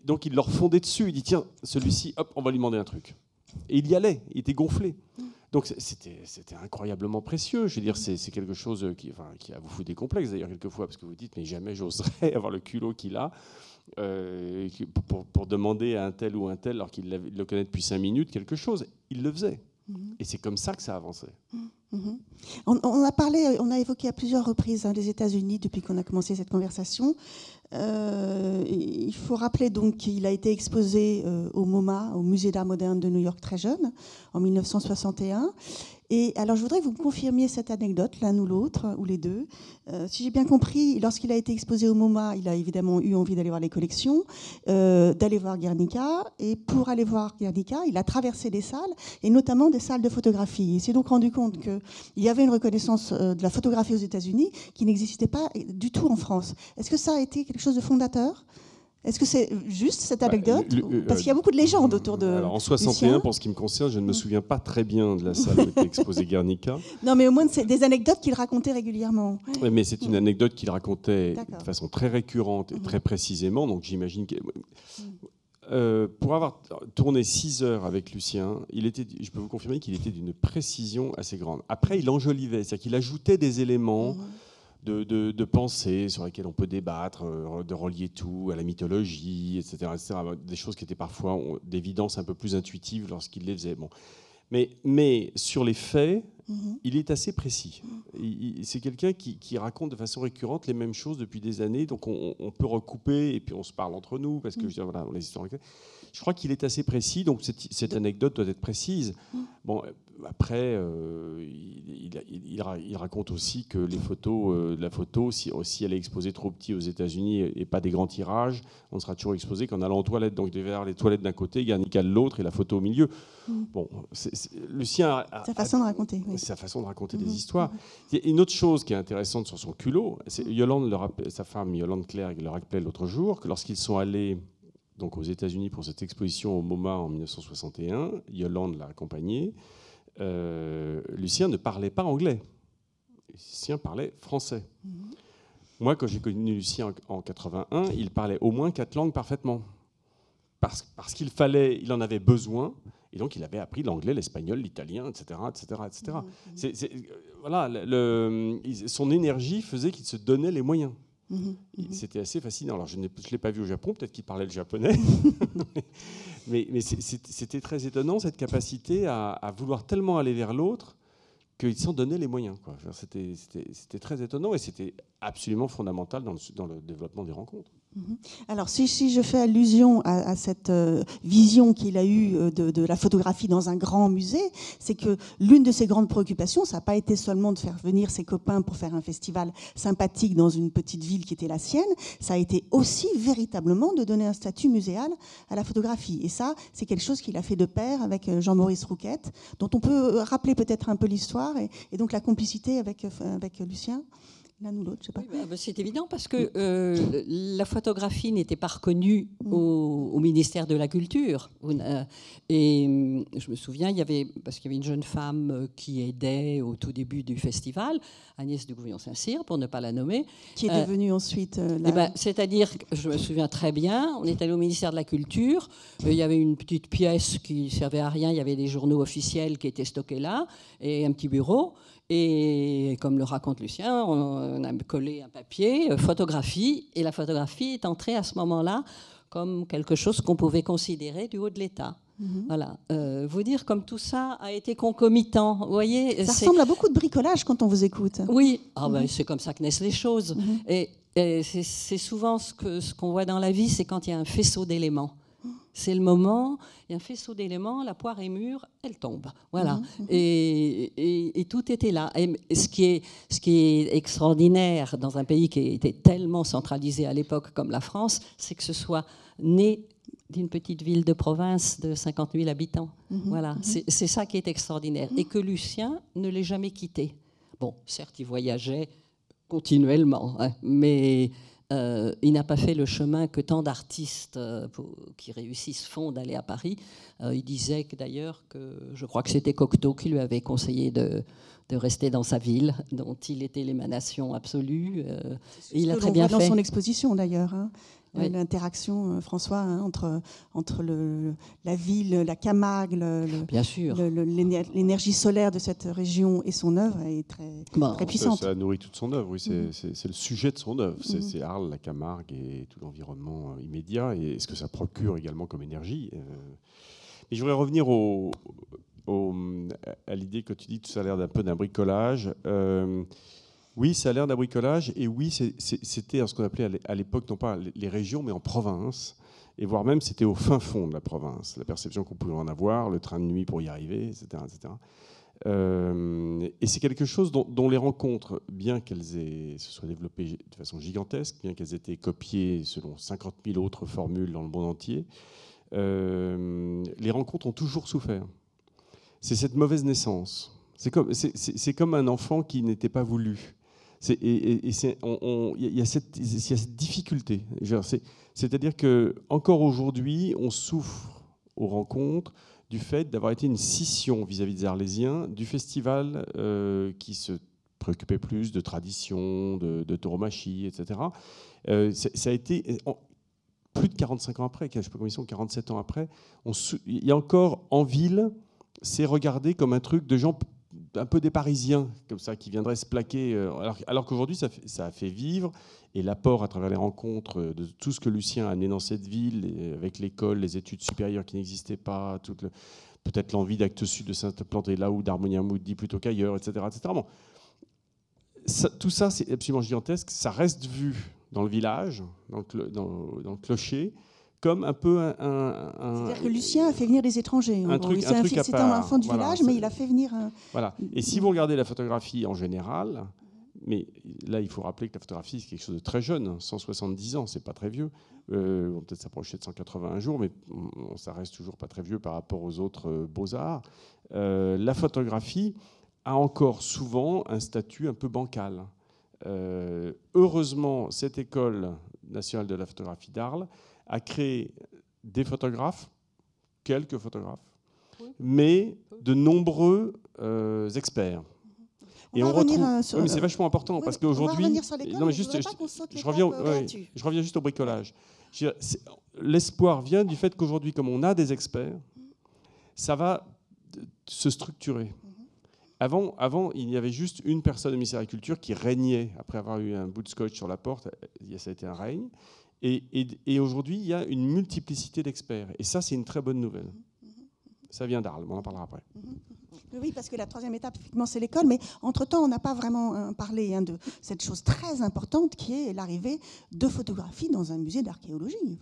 donc il leur fondait dessus, il dit tiens, celui-ci, hop, on va lui demander un truc. Et il y allait, il était gonflé. Donc c'était incroyablement précieux. Je veux dire, c'est quelque chose qui, enfin, qui a vous fout des complexes d'ailleurs quelquefois, parce que vous dites, mais jamais j'oserais avoir le culot qu'il a euh, pour, demander à un tel ou un tel, alors qu'il le connaît depuis cinq minutes, quelque chose. Il le faisait. Mhm. Et c'est comme ça que ça avançait. Mhm. On, a parlé, on a évoqué à plusieurs reprises hein, les États-Unis depuis qu'on a commencé cette conversation. Euh, il faut rappeler donc qu'il a été exposé euh, au MoMA, au Musée d'art moderne de New York très jeune, en 1961. Et alors, je voudrais que vous confirmiez cette anecdote, l'un ou l'autre, ou les deux. Euh, si j'ai bien compris, lorsqu'il a été exposé au MoMA, il a évidemment eu envie d'aller voir les collections, d'aller voir Guernica. Et pour aller voir Guernica, il a traversé des salles, et notamment des salles de photographie. Il s'est donc rendu compte qu'il y avait une reconnaissance de la photographie aux États-Unis qui n'existait pas du tout en France. Est-ce que ça a été quelque chose de fondateur? Est-ce que c'est juste cette bah, anecdote Parce qu'il y a beaucoup de légendes autour de. Alors, en 61, pour ce qui me concerne, je ne me souviens pas très bien de la salle où était exposée Guernica. Non, mais au moins, c'est des anecdotes qu'il racontait régulièrement. Oui, mais c'est une anecdote qu'il racontait de façon très récurrente et mhm. très précisément. Donc, j'imagine que. Mhm. Euh, pour avoir tourné 6 heures avec Lucien, il était, je peux vous confirmer qu'il était d'une précision assez grande. Après, il enjolivait, c'est-à-dire qu'il ajoutait des éléments. Mhm de, de, pensées sur lesquelles on peut débattre, euh, de relier tout à la mythologie, etc., Des choses qui étaient parfois d'évidence un peu plus intuitives lorsqu'il les faisait. Bon. Mais, mais sur les faits, mhm. il est assez précis. C'est quelqu'un qui, qui, raconte de façon récurrente les mêmes choses depuis des années, donc on, peut recouper et puis on se parle entre nous parce que mhm. je, voilà, les histoires. Je crois qu'il est assez précis, donc cette, cette, anecdote doit être précise. Mhm. Bon, après, euh, il, raconte aussi que les photos, euh, la photo, si, elle est exposée trop petit aux États-Unis et pas des grands tirages, on sera toujours exposé qu'en allant aux toilettes. Donc, il les toilettes d'un côté, Garnica de l'autre et la photo au milieu. Mm. Bon, Lucien a, sa façon de raconter. Sa façon de raconter des mm-hmm. histoires. A une autre chose qui est intéressante sur son culot, c'est Yolande, sa femme Yolande Clerc, le rappelait l'autre jour que lorsqu'ils sont allés donc aux États-Unis pour cette exposition au MoMA en 1961, Yolande l'a accompagné. Euh, Lucien ne parlait pas anglais. Lucien parlait français. Mhm. Moi, quand j'ai connu Lucien en, 81, il parlait au moins quatre langues parfaitement. Parce, parce qu'il fallait, il en avait besoin, et donc il avait appris l'anglais, l'espagnol, l'italien, etc., etc., etc. voilà, le, son énergie faisait qu'il se donnait les moyens. Mhm, mhm. C'était assez fascinant. Alors, je ne l'ai pas vu au Japon, peut-être qu'il parlait le japonais. mais, mais c'était très étonnant, cette capacité à, à vouloir tellement aller vers l'autre qu'ils s'en donnaient les moyens. C'était très étonnant et c'était absolument fondamental dans le, dans le développement des rencontres. Mhm. Alors, si, je fais allusion à, cette euh, vision qu'il a eue euh, de, la photographie dans un grand musée, c'est que l'une de ses grandes préoccupations, ça n'a pas été seulement de faire venir ses copains pour faire un festival sympathique dans une petite ville qui était la sienne, ça a été aussi véritablement de donner un statut muséal à la photographie. Et ça, c'est quelque chose qu'il a fait de pair avec euh, Jean-Maurice Rouquette, dont on peut rappeler peut-être un peu l'histoire et, donc la complicité avec Lucien l'un ou l'autre, bah, bah, c'est évident parce que euh, la photographie n'était pas reconnue mm. au, ministère de la Culture. Euh, et hum, je me souviens, il y avait, parce qu'il y avait une jeune femme euh, qui aidait au tout début du festival, Agnès de Gouvion-Saint-Cyr, pour ne pas la nommer. Qui est devenue ensuite la... Eh ben, c'est-à-dire, je me souviens très bien, on est allé au ministère de la Culture, il y avait une petite pièce qui servait à rien, il y avait des journaux officiels qui étaient stockés là, et un petit bureau. Et comme le raconte Lucien, on a collé un papier, euh, photographie, et la photographie est entrée à ce moment-là comme quelque chose qu'on pouvait considérer du haut de l'État. Mhm. Voilà. Euh, vous dire comme tout ça a été concomitant. Vous voyez, ça ressemble à beaucoup de bricolage quand on vous écoute. Oui, ah ben, c'est comme ça que naissent les choses. Mhm. Et, c'est souvent ce qu'on ce qu'on voit dans la vie, c'est quand il y a un faisceau d'éléments. C'est le moment, il y a un faisceau d'éléments, la poire est mûre, elle tombe. Voilà. Mhm, mhm. Et, et, tout était là. Et ce, qui est, ce qui est extraordinaire dans un pays qui était tellement centralisé à l'époque comme la France, c'est que ce soit né d'une petite ville de province de 50 000 habitants. Mhm, voilà, c'est ça qui est extraordinaire. Et que Lucien ne l'ait jamais quitté. Bon, certes, il voyageait continuellement, hein, mais euh, il n'a pas fait le chemin que tant d'artistes euh, qui réussissent font d'aller à Paris. Euh, il disait que d'ailleurs que je crois que c'était Cocteau qui lui avait conseillé de, rester dans sa ville, dont il était l'émanation absolue. il a très bien fait. Dans son exposition d'ailleurs. Hein. L'interaction, euh, François, hein, entre, entre le, la ville, la Camargue, l'énergie solaire de cette région et son œuvre est très, très puissante. Ça, nourrit toute son œuvre, oui, c'est le sujet de son œuvre. Mhm. C'est Arles, la Camargue et tout l'environnement euh, immédiat, et ce que ça procure également comme énergie. Euh. Mais je voudrais revenir au, à l'idée que tu dis, tout ça a l'air d'un peu d'un bricolage. Oui, ça a l'air d'un bricolage, et oui, c'était ce qu'on appelait à l'époque, non pas les régions, mais en province, et voire même c'était au fin fond de la province, la perception qu'on pouvait en avoir, le train de nuit pour y arriver, etc. etc. Euh, et c'est quelque chose dont, les rencontres, bien qu'elles se soient développées de façon gigantesque, bien qu'elles aient été copiées selon 50 000 autres formules dans le monde entier, euh, les rencontres ont toujours souffert. C'est cette mauvaise naissance. C'est comme, comme, un enfant qui n'était pas voulu Il y, a cette difficulté. C'est-à-dire que encore aujourd'hui, on souffre aux rencontres du fait d'avoir été une scission vis-à-vis des Arlésiens du festival euh, qui se préoccupait plus de tradition, de, de tauromachie, etc. Euh, ça a été plus de 45 ans après, je ne sais pas combien ils sont, 47 ans après, il y a encore en ville, c'est regardé comme un truc de gens un peu des Parisiens, comme ça, qui viendraient se plaquer. Euh, alors, qu'aujourd'hui, ça, a fait vivre, et l'apport à travers les rencontres de tout ce que Lucien a amené dans cette ville, avec l'école, les études supérieures qui n'existaient pas, peut-être l'envie d'Actes Sud de s'implanter là où d'Harmonia dit plutôt qu'ailleurs, etc. etc. Bon. tout ça, c'est absolument gigantesque. Ça reste vu dans le village, dans le clocher comme un peu un. C'est-à-dire que Lucien a fait venir des étrangers. Un truc, un truc C'était un enfant du village, mais il a fait venir. Un... Voilà. Et si vous regardez la photographie en général, mais là, il faut rappeler que la photographie, c'est quelque chose de très jeune, 170 ans, c'est pas très vieux. Euh, on peut peut-être s'approcher de 181 jours, mais ça reste toujours pas très vieux par rapport aux autres euh, beaux-arts. Euh, la photographie a encore souvent un statut un peu bancal. heureusement, cette école nationale de la photographie d'Arles a créé des photographes, quelques photographes, mais de nombreux euh, experts. On et on retrouve. Euh, oui, mais c'est vachement important parce qu'aujourd'hui. Non, mais juste, je, reviens, je reviens juste au bricolage. L'espoir vient du fait qu'aujourd'hui, comme on a des experts, ça va se structurer. Mhm. Avant, avant, il y avait juste une personne au ministère de la Culture qui régnait après avoir eu un bout de scotch sur la porte. Ça a été un règne. Et, aujourd'hui, il y a une multiplicité d'experts. Et ça, c'est une très bonne nouvelle. Ça vient d'Arles, on en parlera après. Oui, parce que la troisième étape, effectivement, c'est l'école. Mais entre-temps, on n'a pas vraiment euh, parlé hein, de cette chose très importante qui est l'arrivée de photographie dans un musée d'archéologie.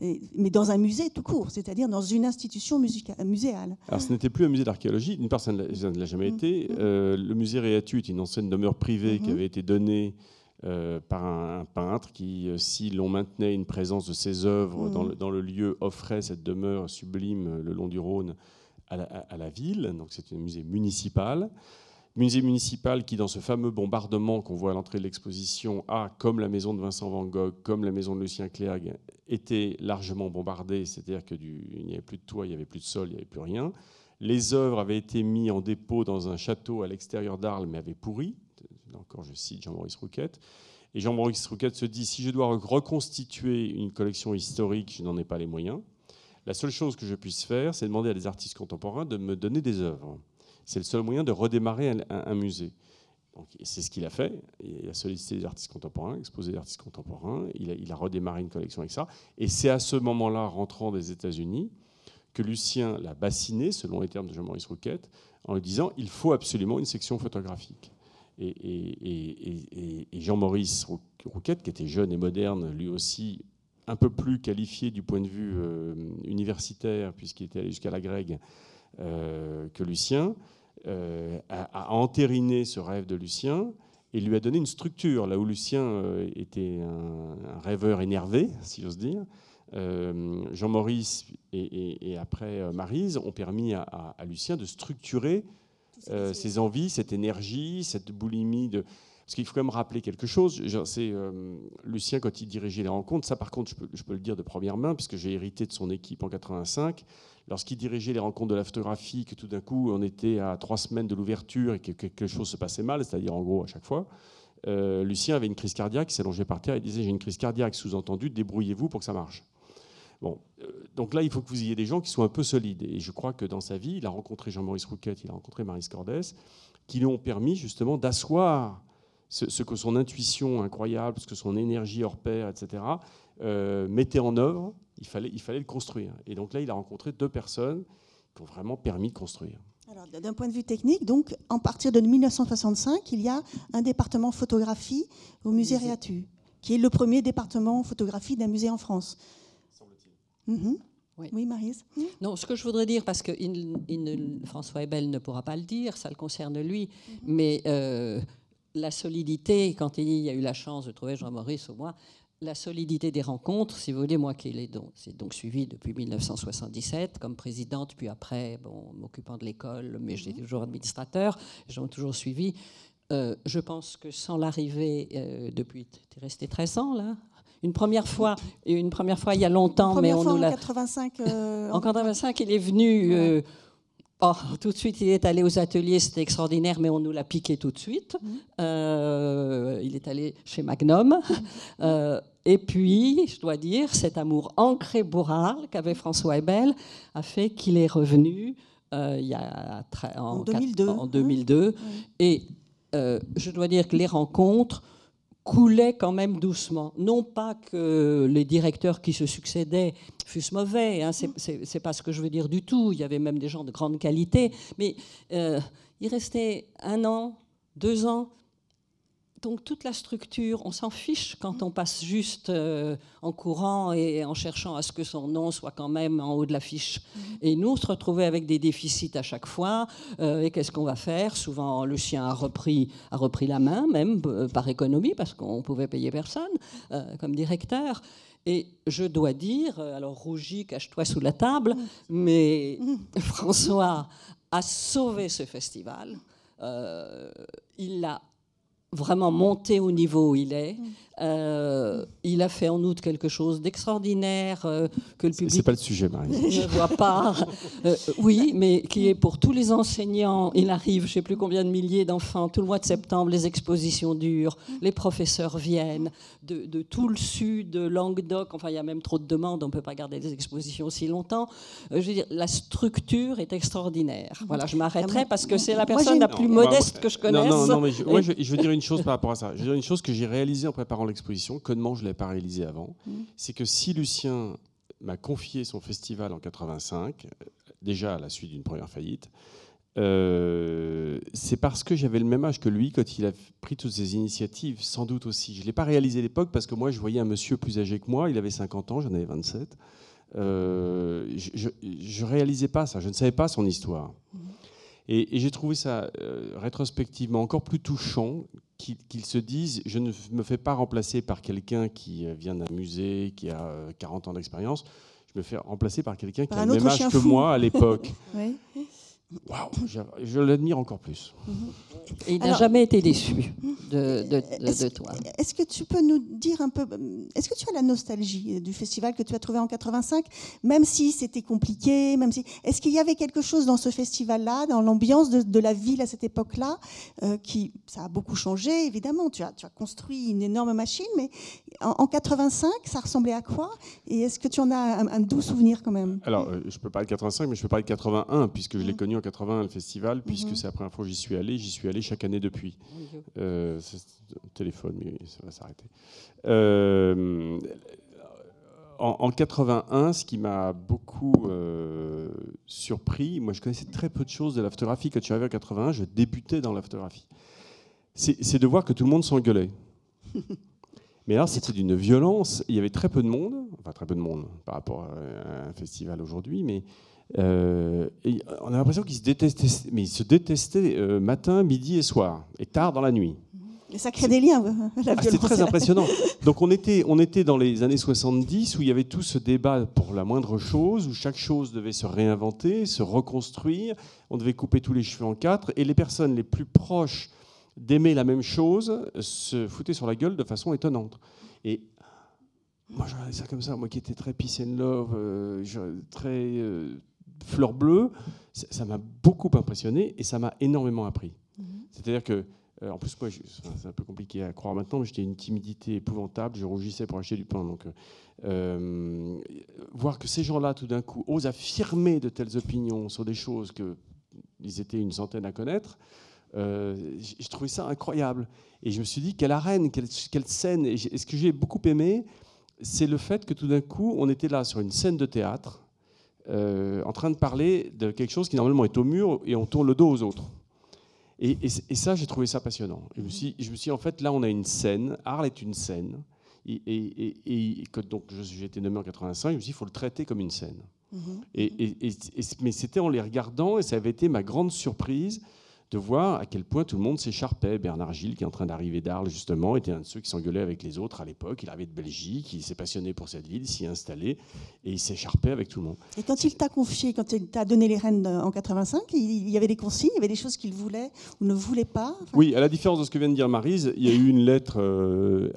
mais dans un musée tout court, c'est-à-dire dans une institution muséale. Alors, ce n'était plus un musée d'archéologie. Une personne ne l'a jamais mmh. été. Euh, le musée Réatu est une ancienne demeure privée mmh. qui avait été donnée euh, par un, peintre qui, euh, si l'on maintenait une présence de ses œuvres mmh. dans, le, lieu, offrait cette demeure sublime euh, le long du Rhône à la, ville. Donc c'est un musée municipal. Musée municipal qui, dans ce fameux bombardement qu'on voit à l'entrée de l'exposition, a, comme la maison de Vincent Van Gogh, comme la maison de Lucien Clergue, été largement bombardé, c'est-à-dire qu'il n'y avait plus de toit, il n'y avait plus de sol, il n'y avait plus rien. Les œuvres avaient été mises en dépôt dans un château à l'extérieur d'Arles, mais avaient pourri encore je cite Jean-Maurice Rouquette. Et Jean-Maurice Rouquette se dit, si je dois reconstituer une collection historique, je n'en ai pas les moyens. La seule chose que je puisse faire, c'est demander à des artistes contemporains de me donner des œuvres. C'est le seul moyen de redémarrer un, musée. C'est ce qu'il a fait. Il a sollicité des artistes contemporains, exposé des artistes contemporains. Il a, il a redémarré une collection avec ça. Et c'est à ce moment-là, rentrant des États-Unis, que Lucien l'a bassiné, selon les termes de Jean-Maurice Rouquette, en lui disant il faut absolument une section photographique. Et, Jean-Maurice Rouquette, qui était jeune et moderne, lui aussi un peu plus qualifié du point de vue euh, universitaire, puisqu'il était allé jusqu'à la Grègue, euh, que Lucien, euh, a, entériné ce rêve de Lucien et lui a donné une structure, là où Lucien était un, rêveur énervé, si j'ose dire. Jean-Maurice et, après Marise ont permis à Lucien de structurer euh, ces envies, cette énergie, cette boulimie de. Parce qu'il faut quand même rappeler quelque chose. C'est euh, Lucien quand il dirigeait les rencontres. Ça, par contre, je peux, je peux le dire de première main puisque j'ai hérité de son équipe en 85. Lorsqu'il dirigeait les rencontres de la photographie, que tout d'un coup on était à trois semaines de l'ouverture et que quelque chose se passait mal, c'est-à-dire en gros à chaque fois, euh, Lucien avait une crise cardiaque, il s'allongeait par terre et disait j'ai une crise cardiaque, sous-entendu débrouillez-vous pour que ça marche. Bon, euh, donc là, il faut que vous ayez des gens qui soient un peu solides. Et je crois que dans sa vie, il a rencontré Jean-Maurice Rouquette, il a rencontré Marie Cordès, qui lui ont permis justement d'asseoir ce, que son intuition incroyable, ce que son énergie hors pair, etc., euh, mettait en œuvre. Il fallait, il fallait le construire. Et donc là, il a rencontré deux personnes qui ont vraiment permis de construire. Alors, d'un point de vue technique, donc, en partir de 1965, il y a un département photographie au musée Réatu, qui est le premier département photographie d'un musée en France. Mhm. Oui, oui Marise Non, ce que je voudrais dire, parce que François Ebel ne pourra pas le dire, ça le concerne lui, mhm. mais euh, la solidité, quand il y a eu la chance de trouver Jean-Maurice au moins, la solidité des rencontres, si vous voulez, moi qui l'ai donc, donc suivi depuis 1977 comme présidente, puis après, bon, m'occupant de l'école, mais j'étais mhm. toujours administrateur, j'ai toujours suivi. euh, je pense que sans l'arrivée, euh, depuis, tu es resté 13 ans là? Une première fois, une première fois il y a longtemps, mais on nous l'a. En 85. en 85, il est venu. Oh, tout de suite, il est allé aux ateliers, c'était extraordinaire, mais on nous l'a piqué tout de suite. Mhm. Euh, il est allé chez Magnum. Euh, et puis, je dois dire, cet amour ancré bourral qu'avait François Ebel a fait qu'il est revenu euh, il y a en, 2002. en 2002. Et je dois dire que les rencontres coulait quand même doucement. Non pas que les directeurs qui se succédaient fussent mauvais, hein, c'est pas ce que je veux dire du tout. Il y avait même des gens de grande qualité, mais euh, il restait un an, deux ans donc toute la structure, on s'en fiche quand on passe juste euh, en courant et en cherchant à ce que son nom soit quand même en haut de l'affiche. Mm-hmm. Et nous, on se retrouvait avec des déficits à chaque fois. Euh, et qu'est-ce qu'on va faire? Souvent, le a repris, a repris la main, même euh, par économie, parce qu'on pouvait payer personne comme directeur. Et je dois dire, alors Rougi, cache-toi sous la table, mais mm. François a sauvé ce festival. il l'a vraiment monté au niveau où il est. Euh, il a fait en outre quelque chose d'extraordinaire euh, que le public. C'est pas le sujet, Marie. ne voit pas. Euh, oui, mais qui est pour tous les enseignants. Il arrive, je ne sais plus combien de milliers d'enfants. Tout le mois de septembre, les expositions durent. Les professeurs viennent de, tout le sud, de Languedoc. Enfin, il y a même trop de demandes. On ne peut pas garder des expositions aussi longtemps. je veux dire, la structure est extraordinaire. Voilà, je m'arrêterai parce que c'est la personne la plus modeste que je connaisse. Non, non, mais je, je, veux dire une chose par rapport à ça. Je veux dire une chose que j'ai réalisée en préparant l'exposition, connement je ne l'ai pas réalisé avant, mmh. c'est que si Lucien m'a confié son festival en 85, déjà à la suite d'une première faillite, euh, c'est parce que j'avais le même âge que lui quand il a pris toutes ces initiatives, sans doute aussi. Je ne l'ai pas réalisé à l'époque parce que moi, je voyais un monsieur plus âgé que moi, il avait 50 ans, j'en avais 27. Euh, je ne réalisais pas ça, je ne savais pas son histoire. Mmh. Et, j'ai trouvé ça euh, rétrospectivement encore plus touchant qu'ils se disent je ne me fais pas remplacer par quelqu'un qui euh, vient d'un musée, qui a 40 euh, ans d'expérience, je me fais remplacer par quelqu'un qui a le même âge que moi à l'époque. oui. Waouh, je l'admire encore plus. Et il n'a jamais été déçu de, de, toi. Est-ce que tu peux nous dire un peu, est-ce que tu as la nostalgie du festival que tu as trouvé en 85, même si c'était compliqué, même si, est-ce qu'il y avait quelque chose dans ce festival-là, dans l'ambiance de, la ville à cette époque-là, euh, qui, ça a beaucoup changé, évidemment. Tu as, tu as construit une énorme machine, mais en, 85, ça ressemblait à quoi? Et est-ce que tu en as un, doux souvenir quand même? Alors, euh, je peux parler de 85, mais je peux parler de 81, puisque je l'ai mmh. connu en 80 le festival, puisque mmh. c'est la première fois que j'y suis allé. J'y suis allé chaque année depuis. Euh, téléphone, mais ça va s'arrêter. Euh, en, 81, ce qui m'a beaucoup euh, surpris, moi je connaissais très peu de choses de l'aftographie. Quand je suis arrivé en 81, je débutais dans l'aftographie. C'est de voir que tout le monde s'engueulait. Mais alors, c'était d'une violence. Il y avait très peu de monde, enfin très peu de monde par rapport à un festival aujourd'hui, mais euh, on a l'impression qu'ils se détestaient, mais ils se détestaient euh, matin, midi et soir, et tard dans la nuit. Et ça crée des liens, la ah, C'est très impressionnant. Donc on était, on était dans les années 70 où il y avait tout ce débat pour la moindre chose, où chaque chose devait se réinventer, se reconstruire, on devait couper tous les cheveux en quatre, et les personnes les plus proches d'aimer la même chose se foutaient sur la gueule de façon étonnante. Et moi, je regardais ça comme ça, moi qui étais très peace and love, euh, très fleur bleue, ça m'a beaucoup impressionné et ça m'a énormément appris. Mhm. C'est-à-dire que, euh, en plus, moi, c'est un peu compliqué à croire maintenant, mais j'étais une timidité épouvantable, je rougissais pour acheter du pain. Donc, euh, euh, voir que ces gens-là, tout d'un coup, osent affirmer de telles opinions sur des choses qu'ils étaient une centaine à connaître, j'ai trouvé ça incroyable. Et je me suis dit, quelle arène, quelle, quelle scène. Et, ce que j'ai beaucoup aimé, c'est le fait que tout d'un coup, on était là sur une scène de théâtre euh, en train de parler de quelque chose qui normalement est au mur et on tourne le dos aux autres. Et, ça, j'ai trouvé ça passionnant. Je me, suis, je me suis dit, en fait, là, on a une scène. Arles est une scène. Et, et donc, j'ai été nommé en 85. Je me suis dit, il faut le traiter comme une scène. Et, mais c'était en les regardant, et ça avait été ma grande surprise de voir à quel point tout le monde s'écharpait. Bernard Gilles, qui est en train d'arriver d'Arles, justement, était un de ceux qui s'engueulait avec les autres à l'époque. Il arrivait de Belgique, il s'est passionné pour cette ville, s'y installé, et il s'écharpait avec tout le monde. Et quand il t'a confié, quand il t'a donné les rênes en 85, il y avait des consignes, il y avait des choses qu'il voulait ou ne voulait pas Oui, à la différence de ce que vient de dire Marise, il y a eu une lettre euh,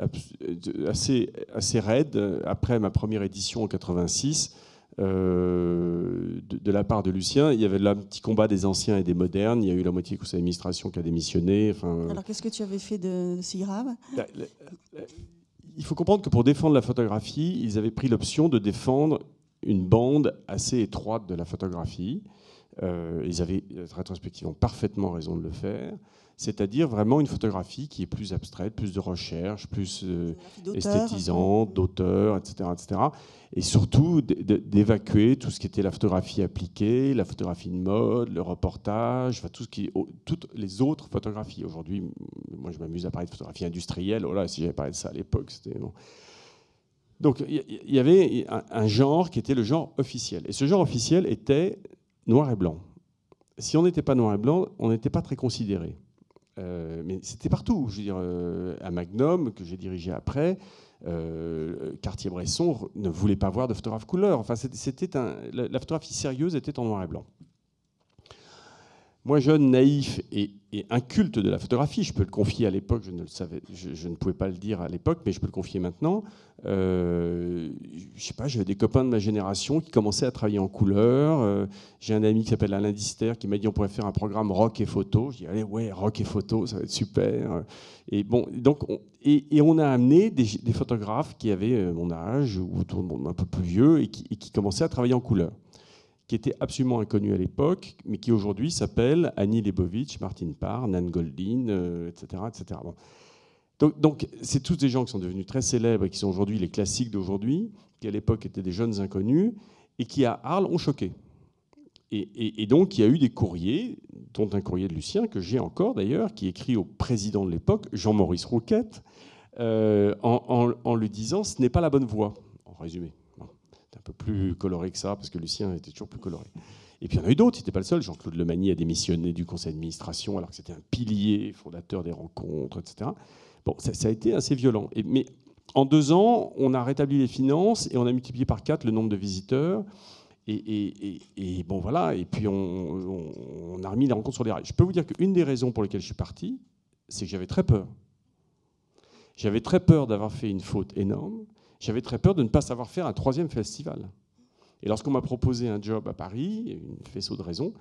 assez, assez raide après ma première édition en 86 euh, de, la part de Lucien. Il y avait là un petit combat des anciens et des modernes. Il y a eu la moitié du conseil d'administration qui a démissionné. Enfin, Alors qu'est-ce que tu avais fait de, si grave? Il faut comprendre que pour défendre la photographie, ils avaient pris l'option de défendre une bande assez étroite de la photographie. Euh, ils avaient rétrospectivement parfaitement raison de le faire c'est-à-dire vraiment une photographie qui est plus abstraite, plus de recherche, plus euh, esthétisante, d'auteur, etc., etc. Et surtout d'évacuer tout ce qui était la photographie appliquée, la photographie de mode, le reportage, enfin, tout ce qui, toutes les autres photographies. Aujourd'hui, moi je m'amuse à parler de photographie industrielle. Oh là, si j'avais parlé de ça à l'époque, c'était bon. Donc il y, avait un genre qui était le genre officiel. Et ce genre officiel était noir et blanc. Si on n'était pas noir et blanc, on n'était pas très considéré. Euh, mais c'était partout. Je veux dire, euh, à Magnum, que j'ai dirigé après, euh, Cartier-Bresson ne voulait pas voir de photographe couleur. Enfin, c'était la photographie sérieuse était en noir et blanc. Moi, jeune, naïf et, inculte de la photographie, je peux le confier à l'époque, je ne pouvais pas le dire à l'époque, mais je peux le confier maintenant. Euh, je sais pas, j'avais des copains de ma génération qui commençaient à travailler en couleur. Euh, j'ai un ami qui s'appelle Alain Dister qui m'a dit on pourrait faire un programme rock et photo. Je dis allez ouais, rock et photo, ça va être super. Et bon, donc on, et, on a amené des, photographes qui avaient euh, mon âge ou un peu plus vieux et qui, et qui commençaient à travailler en couleur qui était absolument inconnu à l'époque, mais qui aujourd'hui s'appelle Annie Lebovitch, Martin Parr, Nan Goldin, etc. etc. Donc, c'est tous des gens qui sont devenus très célèbres et qui sont aujourd'hui les classiques d'aujourd'hui, qui à l'époque étaient des jeunes inconnus, et qui à Arles ont choqué. Et, donc, il y a eu des courriers, dont un courrier de Lucien, que j'ai encore d'ailleurs, qui écrit au président de l'époque, Jean-Maurice Rouquette, euh, en, lui disant ce n'est pas la bonne voie, en résumé peu plus coloré que ça, parce que Lucien était toujours plus coloré. Et puis il y en a eu d'autres, il n'était pas le seul. Jean-Claude Lemagny a démissionné du conseil d'administration alors que c'était un pilier fondateur des rencontres, etc. Bon, ça, a été assez violent. Mais en deux ans, on a rétabli les finances et on a multiplié par quatre le nombre de visiteurs. Et, bon, voilà. Et puis on, on, a remis les rencontres sur les rails. Je peux vous dire qu'une des raisons pour lesquelles je suis parti, c'est que j'avais très peur. J'avais très peur d'avoir fait une faute énorme j'avais très peur de ne pas savoir faire un troisième festival. Et lorsqu'on m'a proposé un job à Paris, une faisceau de raisons,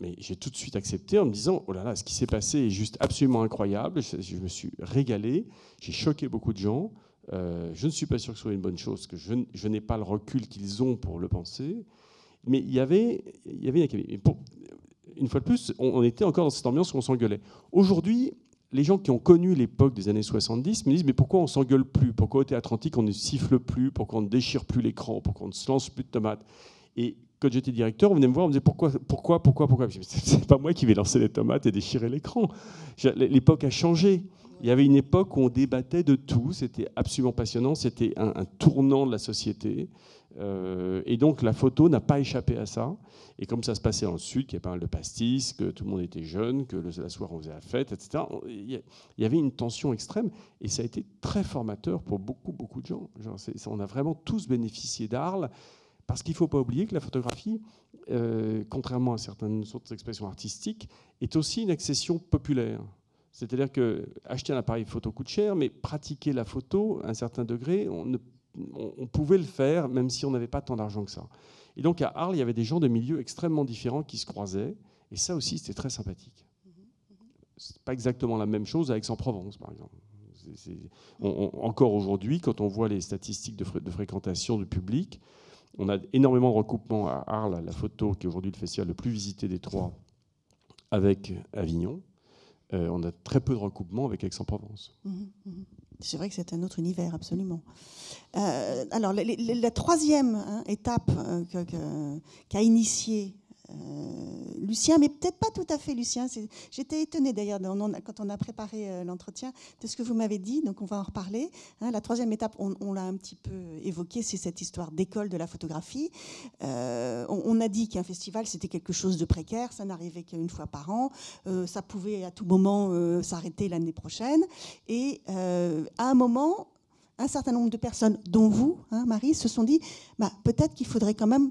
mais, j'ai tout de suite accepté en me disant, oh là là, ce qui s'est passé est juste absolument incroyable, je, me suis régalé, j'ai choqué beaucoup de gens, euh, je ne suis pas sûr que ce soit une bonne chose, que je, n'ai pas le recul qu'ils ont pour le penser, mais il y avait, il y avait une fois de plus, on était encore dans cette ambiance où on s'engueulait. Aujourd'hui, les gens qui ont connu l'époque des années 70 me disent mais pourquoi on s'engueule plus? Pourquoi au théâtre antique on ne siffle plus? Pourquoi on ne déchire plus l'écran? Pourquoi on ne se lance plus de tomates? Et quand j'étais directeur, on venait me voir, on me disait pourquoi, pourquoi, pourquoi, pourquoi? C'est pas moi qui vais lancer les tomates et déchirer l'écran. L'époque a changé. Il y avait une époque où on débattait de tout. C'était absolument passionnant. C'était un, tournant de la société. Euh, et donc la photo n'a pas échappé à ça. Et comme ça se passait en Sud, qu'il y avait pas mal de pastis, que tout le monde était jeune, que le, la soirée on faisait la fête, etc., il y avait une tension extrême. Et ça a été très formateur pour beaucoup, beaucoup de gens. On a vraiment tous bénéficié d'Arles. Parce qu'il ne faut pas oublier que la photographie, euh, contrairement à certaines autres expressions artistiques, est aussi une accession populaire. C'est-à-dire que acheter un appareil photo coûte cher, mais pratiquer la photo à un certain degré, on ne on, pouvait le faire, même si on n'avait pas tant d'argent que ça. Et donc à Arles, il y avait des gens de milieux extrêmement différents qui se croisaient, et ça aussi, c'était très sympathique. C'est pas exactement la même chose à Aix-en-Provence, par exemple. encore aujourd'hui, quand on voit les statistiques de, fréquentation du public, on a énormément de recoupements à Arles, la photo qui est aujourd'hui le festival le plus visité des trois, avec Avignon. Euh, on a très peu de recoupements avec Aix-en-Provence. Mmh, mmh. C'est vrai que c'est un autre univers, absolument. Euh, alors, la, troisième hein, étape euh, qu'a initiée Lucien, mais peut-être pas tout à fait Lucien. J'étais étonnée d'ailleurs quand on a préparé euh, l'entretien de ce que vous m'avez dit, donc on va en reparler. Hein. la troisième étape, on, l'a un petit peu évoqué, c'est cette histoire d'école de la photographie. Euh, on, a dit qu'un festival, c'était quelque chose de précaire, ça n'arrivait qu'une fois par an, euh, ça pouvait à tout moment s'arrêter l'année prochaine. Et à un moment, un certain nombre de personnes, dont vous, hein, Marie, se sont dit, bah, peut-être qu'il faudrait quand même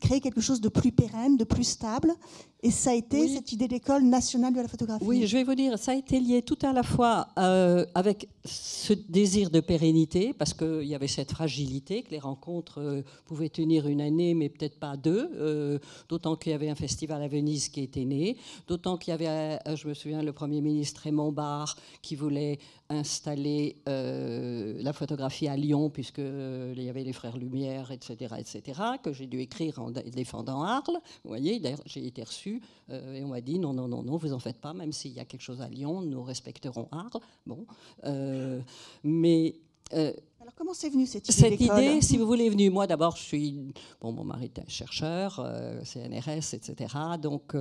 créer quelque chose de plus pérenne, de plus stable. Et ça a été cette idée d'école nationale de la photographie. Oui, je vais vous dire, ça a été lié tout à la fois euh, avec ce désir de pérennité, parce qu'il y avait cette fragilité, que les rencontres euh, pouvaient tenir une année, mais peut-être pas deux, euh, d'autant qu'il y avait un festival à Venise qui était né, d'autant qu'il y avait, je me souviens, le Premier ministre Raymond Barre qui voulait installer la photographie à Lyon, puisqu'il y avait les Frères Lumière, etc., etc., que j'ai dû écrire en défendant Arles. Vous voyez, j'ai été reçu et on m'a dit non, non, non, non, vous en faites pas, même s'il y a quelque chose à Lyon, nous respecterons Arles. Bon. Euh, mais. Euh, alors comment c'est venu cette idée Cette idée, si vous voulez, est venue. Moi, d'abord, je suis. Bon, mon mari est un chercheur, euh, CNRS, etc. Donc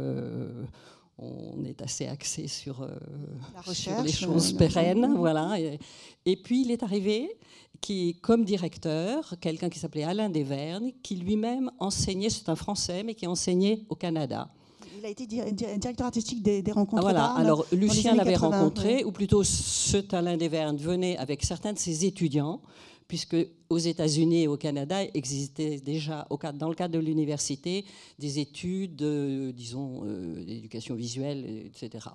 on est assez axé sur, sur les choses pérennes. Voilà. Et, et, puis il est arrivé qui, comme directeur, quelqu'un qui s'appelait Alain Desvernes, qui lui-même enseignait, c'est un Français, mais qui enseignait au Canada. Il a été directeur artistique des, rencontres. Ah, voilà, alors Lucien l'avait rencontré, ou plutôt ce Alain Desvernes venait avec certains de ses étudiants, puisque aux États-Unis et au Canada existaient déjà, dans le cadre de l'université, des études, euh, disons, euh, d'éducation visuelle, etc.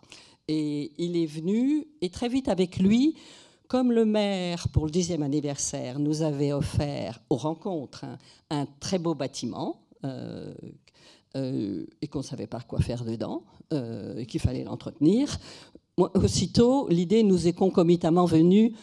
Et il est venu, et très vite avec lui, comme le maire, pour le dixième anniversaire, nous avait offert aux rencontres un, très beau bâtiment, euh, et qu'on ne savait pas quoi faire dedans, et qu'il fallait l'entretenir, aussitôt, l'idée nous est concomitamment venue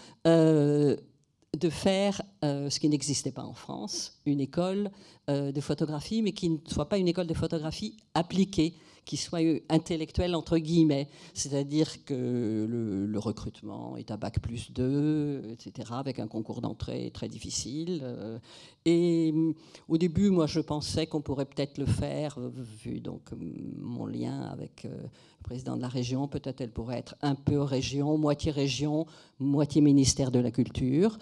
de faire ce qui n'existait pas en France, une école de photographie, mais qui ne soit pas une école de photographie appliquée qui soit intellectuel entre guillemets, c'est-à-dire que le, recrutement est à bac plus 2, etc., avec un concours d'entrée très difficile. Euh, et mm, au début, moi, je pensais qu'on pourrait peut-être le faire, euh, vu donc mon lien avec euh, le président de la région, peut-être elle pourrait être un peu région, moitié région, moitié ministère de la Culture.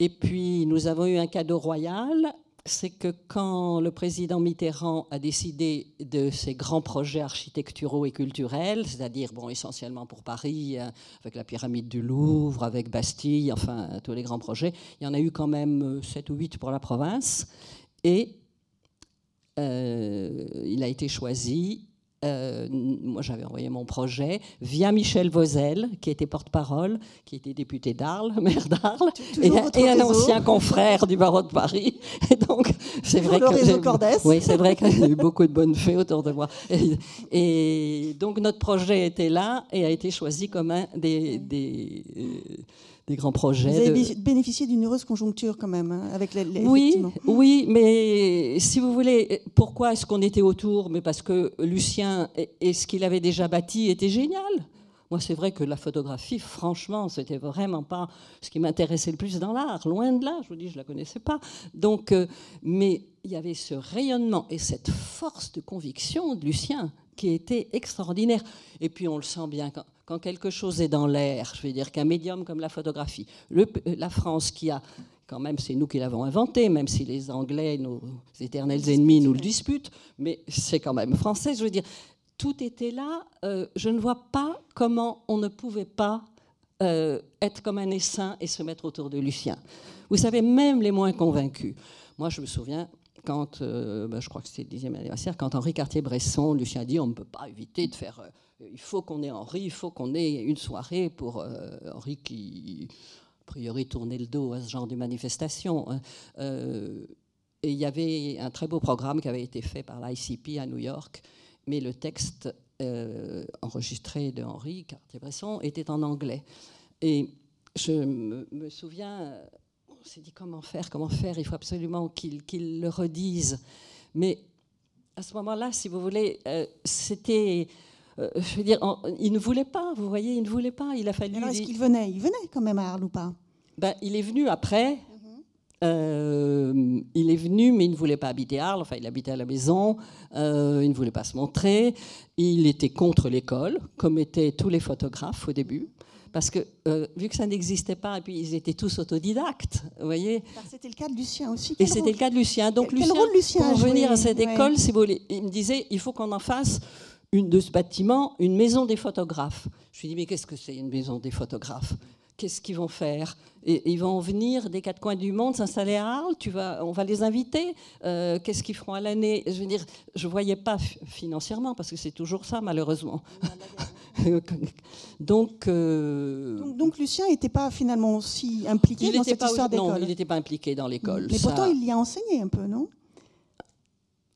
Et puis, nous avons eu un cadeau royal c'est que quand le président Mitterrand a décidé de ces grands projets architecturaux et culturels, c'est-à-dire bon, essentiellement pour Paris, euh, avec la pyramide du Louvre, avec Bastille, enfin tous les grands projets, il y en a eu quand même 7 ou 8 pour la province. Et euh, il a été choisi euh, moi j'avais envoyé mon projet via Michel Vauzel, qui était porte-parole, qui était député d'Arles, maire d'Arles, et, un ancien confrère du barreau de Paris. Et donc c'est vrai que oui, c'est vrai qu'il y a eu beaucoup de bonnes fées autour de moi. Et, donc notre projet était là et a été choisi comme un des, des euh, des grands projets. Vous avez bénéficié d'une heureuse conjoncture quand même, hein, avec les, Oui, oui, mais si vous voulez, pourquoi est-ce qu'on était autour? Mais parce que Lucien et, ce qu'il avait déjà bâti était génial. Moi, c'est vrai que la photographie, franchement, c'était vraiment pas ce qui m'intéressait le plus dans l'art. Loin de là, je vous dis, je la connaissais pas. Donc, euh, mais il y avait ce rayonnement et cette force de conviction de Lucien qui était extraordinaire. Et puis, on le sent bien quand, quand quelque chose est dans l'air, je veux dire qu'un médium comme la photographie, la France qui a quand même, c'est nous qui l'avons inventé, même si les Anglais, nos éternels ennemis, nous le disputent, mais c'est quand même français. Je veux dire, tout était là. Euh, je ne vois pas comment on ne pouvait pas euh, être comme un essaim et se mettre autour de Lucien. Vous savez, même les moins convaincus. Moi, je me souviens, quand, euh, ben, je crois que c'était le dixième anniversaire, quand Henri Cartier-Bresson, Lucien dit on ne peut pas éviter de faire il faut qu'on ait Henri, il faut qu'on ait une soirée pour Henri qui, a priori, tournait le dos à ce genre de manifestation. Hein. Et il y avait un très beau programme qui avait été fait par l'ICP à New York, mais le texte euh, enregistré de Henri Cartier-Bresson était en anglais. Et je me, souviens, on s'est dit comment faire, comment faire, il faut absolument qu'il le redise. Mais à ce moment-là, si vous voulez, c'était euh, je veux dire, il ne voulait pas, vous voyez, il ne voulait pas. Il a fallu. est-ce qu'il venait? Il venait quand même à Arles ou pas? Ben, Il est venu après. Euh, il est venu, mais il ne voulait pas habiter à Arles, enfin il habitait à la maison, euh, il ne voulait pas se montrer, il était contre l'école, comme étaient tous les photographes au début. Parce que euh, vu que ça n'existait pas, et puis ils étaient tous autodidactes, vous voyez. C'était le cas de Lucien aussi. et c'était le cas de Lucien. Donc quel, Lucien, rôle Lucien pour venir à cette école, si vous voulez, il me disait, il faut qu'on en fasse une, de ce bâtiment une maison des photographes. Je lui dis, mais qu'est-ce que c'est une maison des photographes? Qu'est-ce qu'ils vont faire et, Ils vont venir des quatre coins du monde s'installer à Arles, tu vas, on va les inviter. Euh, qu'est-ce qu'ils feront à l'année Je veux dire, je ne voyais pas financièrement, parce que c'est toujours ça, malheureusement. donc, euh, donc, donc, Lucien n'était pas finalement aussi impliqué dans cette pas, histoire d'école Non, il n'était pas impliqué dans l'école. Mais pourtant, il y a enseigné un peu, non?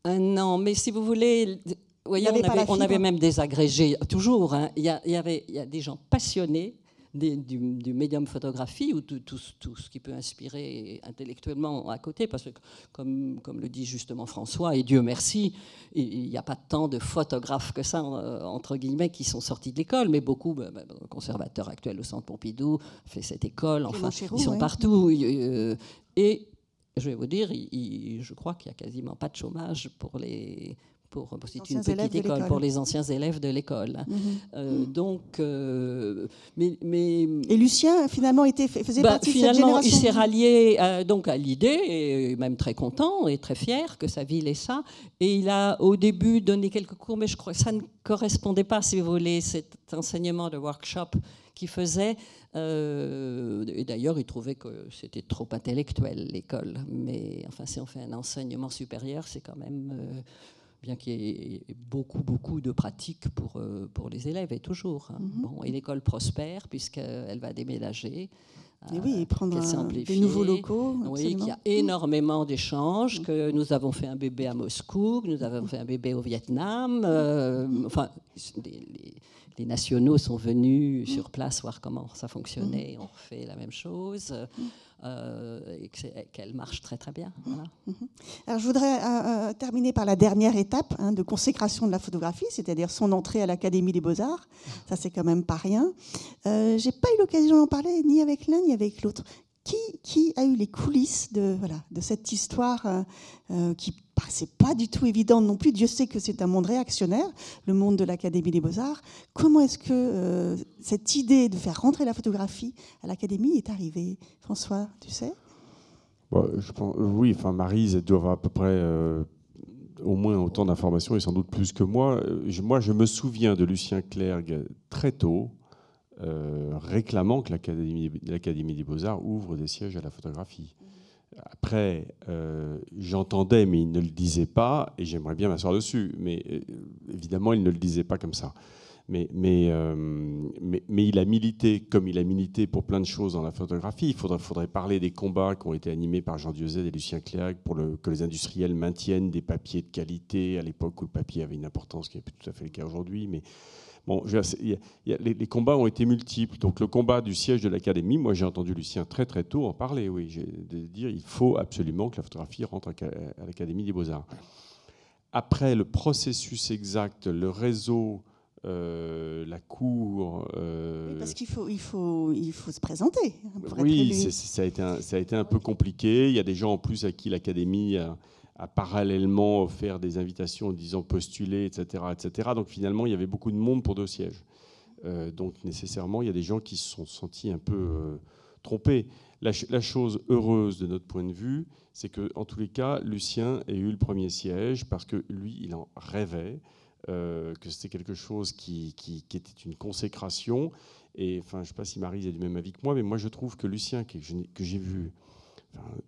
Euh, Non, mais si vous voulez... Voyez, on, avait, on, avait, même des agrégés, toujours. Hein. il, y a, il, y avait, il y a des gens passionnés du, médium photographie ou tout, tout, ce qui peut inspirer intellectuellement à côté, parce que comme, comme le dit justement François, et Dieu merci, il n'y a pas tant de photographes que ça, euh, entre guillemets, qui sont sortis de l'école, mais beaucoup, bah, bah, conservateurs actuels au Centre Pompidou, fait cette école, enfin, ils sont partout. Euh, et je vais vous dire, je crois qu'il n'y a quasiment pas de chômage pour les, pour, c'est une petite école pour les anciens élèves de l'école. Mhm. Euh, donc, euh, mais, mais, et Lucien finalement était faisait bah, partie de cette génération. il s'est rallié euh, donc à l'idée et même très content et très fier que sa ville ait ça. Et il a au début donné quelques cours, mais je crois que ça ne correspondait pas, si vous voulez, cet enseignement de workshop qu'il faisait. et d'ailleurs, il trouvait que c'était trop intellectuel l'école. Mais enfin, si on fait un enseignement supérieur, c'est quand même bien qu'il y ait beaucoup, beaucoup de pratiques pour, euh, pour les élèves, et toujours. Hein. Mhm. bon, et l'école prospère, puisqu'elle va déménager. Et oui, et prendre des nouveaux locaux. Oui, qu'il y a énormément d'échanges, mhm. que nous avons fait un bébé à Moscou, que nous avons fait un bébé au Vietnam. Euh, enfin, les, nationaux sont venus sur place voir comment ça fonctionnait. On refait la même chose. Euh, et qu'elle marche très très bien. Mhm. Alors, je voudrais euh, euh, terminer par la dernière étape hein, de consécration de la photographie, c'est-à-dire son entrée à l'Académie des Beaux-Arts. Ça, c'est quand même pas rien. Euh, J'ai pas eu l'occasion d'en parler ni avec l'un ni avec l'autre. Qui, a eu les coulisses de, voilà, de cette histoire qui c'est pas du tout évident non plus. Dieu sait que c'est un monde réactionnaire, le monde de l'Académie des Beaux-Arts. Comment est-ce que euh, cette idée de faire rentrer la photographie à l'Académie est arrivée? François, tu sais? Je pense, Oui, enfin, Marise doit avoir à peu près euh, au moins autant d'informations et sans doute plus que moi. Euh, moi, je me souviens de Lucien Clergue très tôt. Réclamant que l'Académie des Beaux-Arts ouvre des sièges à la photographie. Après, euh, j'entendais, mais il ne le disait pas, et j'aimerais bien m'asseoir dessus. Mais euh, évidemment, il ne le disait pas comme ça. Mais, mais, euh, mais, mais, il a milité comme il a milité pour plein de choses dans la photographie. Il faudrait, faudrait parler des combats qui ont été animés par Jean Dieuze et Lucien Clerc pour le, que les industriels maintiennent des papiers de qualité à l'époque où le papier avait une importance qui n'est plus tout à fait le cas aujourd'hui. Mais Bon, les, combats ont été multiples. Donc le combat du siège de l'Académie, moi j'ai entendu Lucien très très tôt en parler. Oui, de dire il faut absolument que la photographie rentre à l'Académie des Beaux Arts. Après le processus exact, le réseau, euh, la cour. Euh, parce qu'il faut, il faut, il faut se présenter. Pour oui, ça, a été un, ça a été un peu compliqué. Il y a des gens en plus à qui l'Académie a, a parallèlement offert des invitations en disant postuler, etc., etc. Donc finalement, il y avait beaucoup de monde pour deux sièges. Euh, donc nécessairement, il y a des gens qui se sont sentis un peu euh, trompés. La, chose heureuse de notre point de vue, c'est que en tous les cas, Lucien ait eu le premier siège parce que lui, il en rêvait, euh, que c'était quelque chose qui, qui, était une consécration. Et enfin, je ne sais pas si Marie est du même avis que moi, mais moi, je trouve que Lucien, que j'ai vu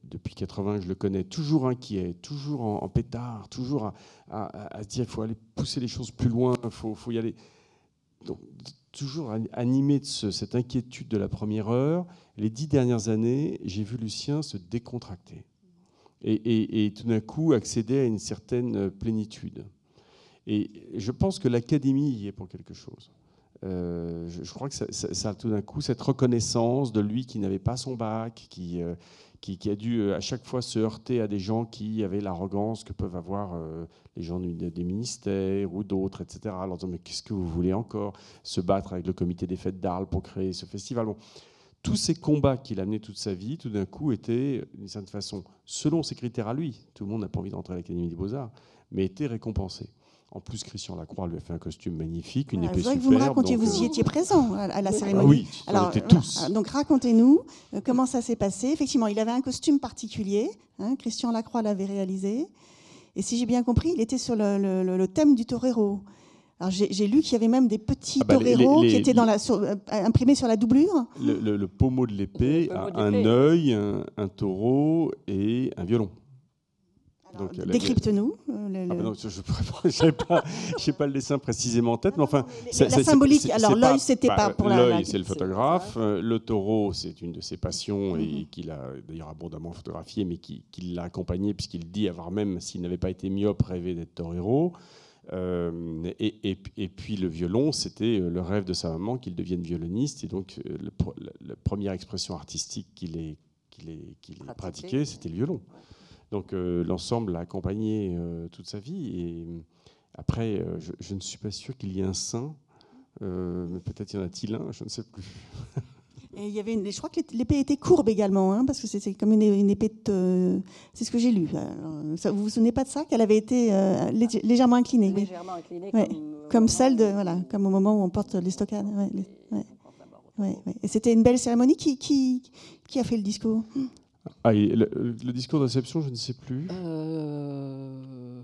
depuis 80, je le connais, toujours inquiet, toujours en, pétard, toujours à, dire il faut aller pousser les choses plus loin, il faut, y aller. Donc, toujours animé de cette inquiétude de la première heure. Les dix dernières années, j'ai vu Lucien se décontracter et, tout d'un coup accéder à une certaine plénitude. Et je pense que l'académie y est pour quelque chose. Euh, je, crois que ça, ça, tout d'un coup, cette reconnaissance de lui qui n'avait pas son bac, qui, euh, qui, a dû euh, à chaque fois se heurter à des gens qui avaient l'arrogance que peuvent avoir euh, les gens des ministères ou d'autres, etc. Alors, mais qu'est-ce que vous voulez encore? Se battre avec le comité des fêtes d'Arles pour créer ce festival. Tous ces combats qu'il a menés toute sa vie, tout d'un coup, étaient, d'une certaine façon, selon ses critères à lui, tout le monde n'a pas envie d'entrer à l'Académie des Beaux-Arts, mais étaient récompensés. En plus, Christian Lacroix lui a fait un costume magnifique, une épée superbe. Vous me racontiez, vous y euh, étiez présent à la cérémonie. Ah oui, alors était tous. Euh, donc racontez-nous euh, comment ça s'est passé. Effectivement, il avait un costume particulier. Hein, Christian Lacroix l'avait réalisé. Et si j'ai bien compris, il était sur le, thème du torero. Alors j'ai lu qu'il y avait même des petits ah bah, toreros qui étaient dans la, imprimés sur la doublure. Le, pommeau de l'épée a un œil, un, taureau et un violon. Décrypte-nous. Euh, ah je n'ai pas, pas, le dessin précisément en tête, mais enfin. la symbolique, alors l'œil, c'était pas pour la. L'œil, c'est le photographe. Euh, le taureau, c'est une de ses passions et mhm. qu'il a d'ailleurs abondamment photographié, mais qui, l'a accompagné, puisqu'il dit avoir même, s'il n'avait pas été myope, rêvé d'être torero. Euh, et, et, puis le violon, c'était le rêve de sa maman qu'il devienne violoniste. Et donc, la, première expression artistique qu'il ait, qu'il pratiquée, c'était le violon. Donc euh, l'ensemble l'a accompagné euh, toute sa vie. Et après, euh, je, ne suis pas sûr qu'il y ait un saint, mais peut-être y en a-t-il un, je ne sais plus. Et il y avait je crois que l'épée était courbe également, hein, parce que c'est comme une, épée de. C'est ce que j'ai lu. vous vous souvenez pas de ça Qu'elle avait été légèrement inclinée. Légèrement inclinée, comme, celle de. Voilà, comme au moment où on porte les stockades. Et c'était une belle cérémonie. Qui, qui, qui a fait le discours ah, le, discours de réception, je ne sais plus. Euh,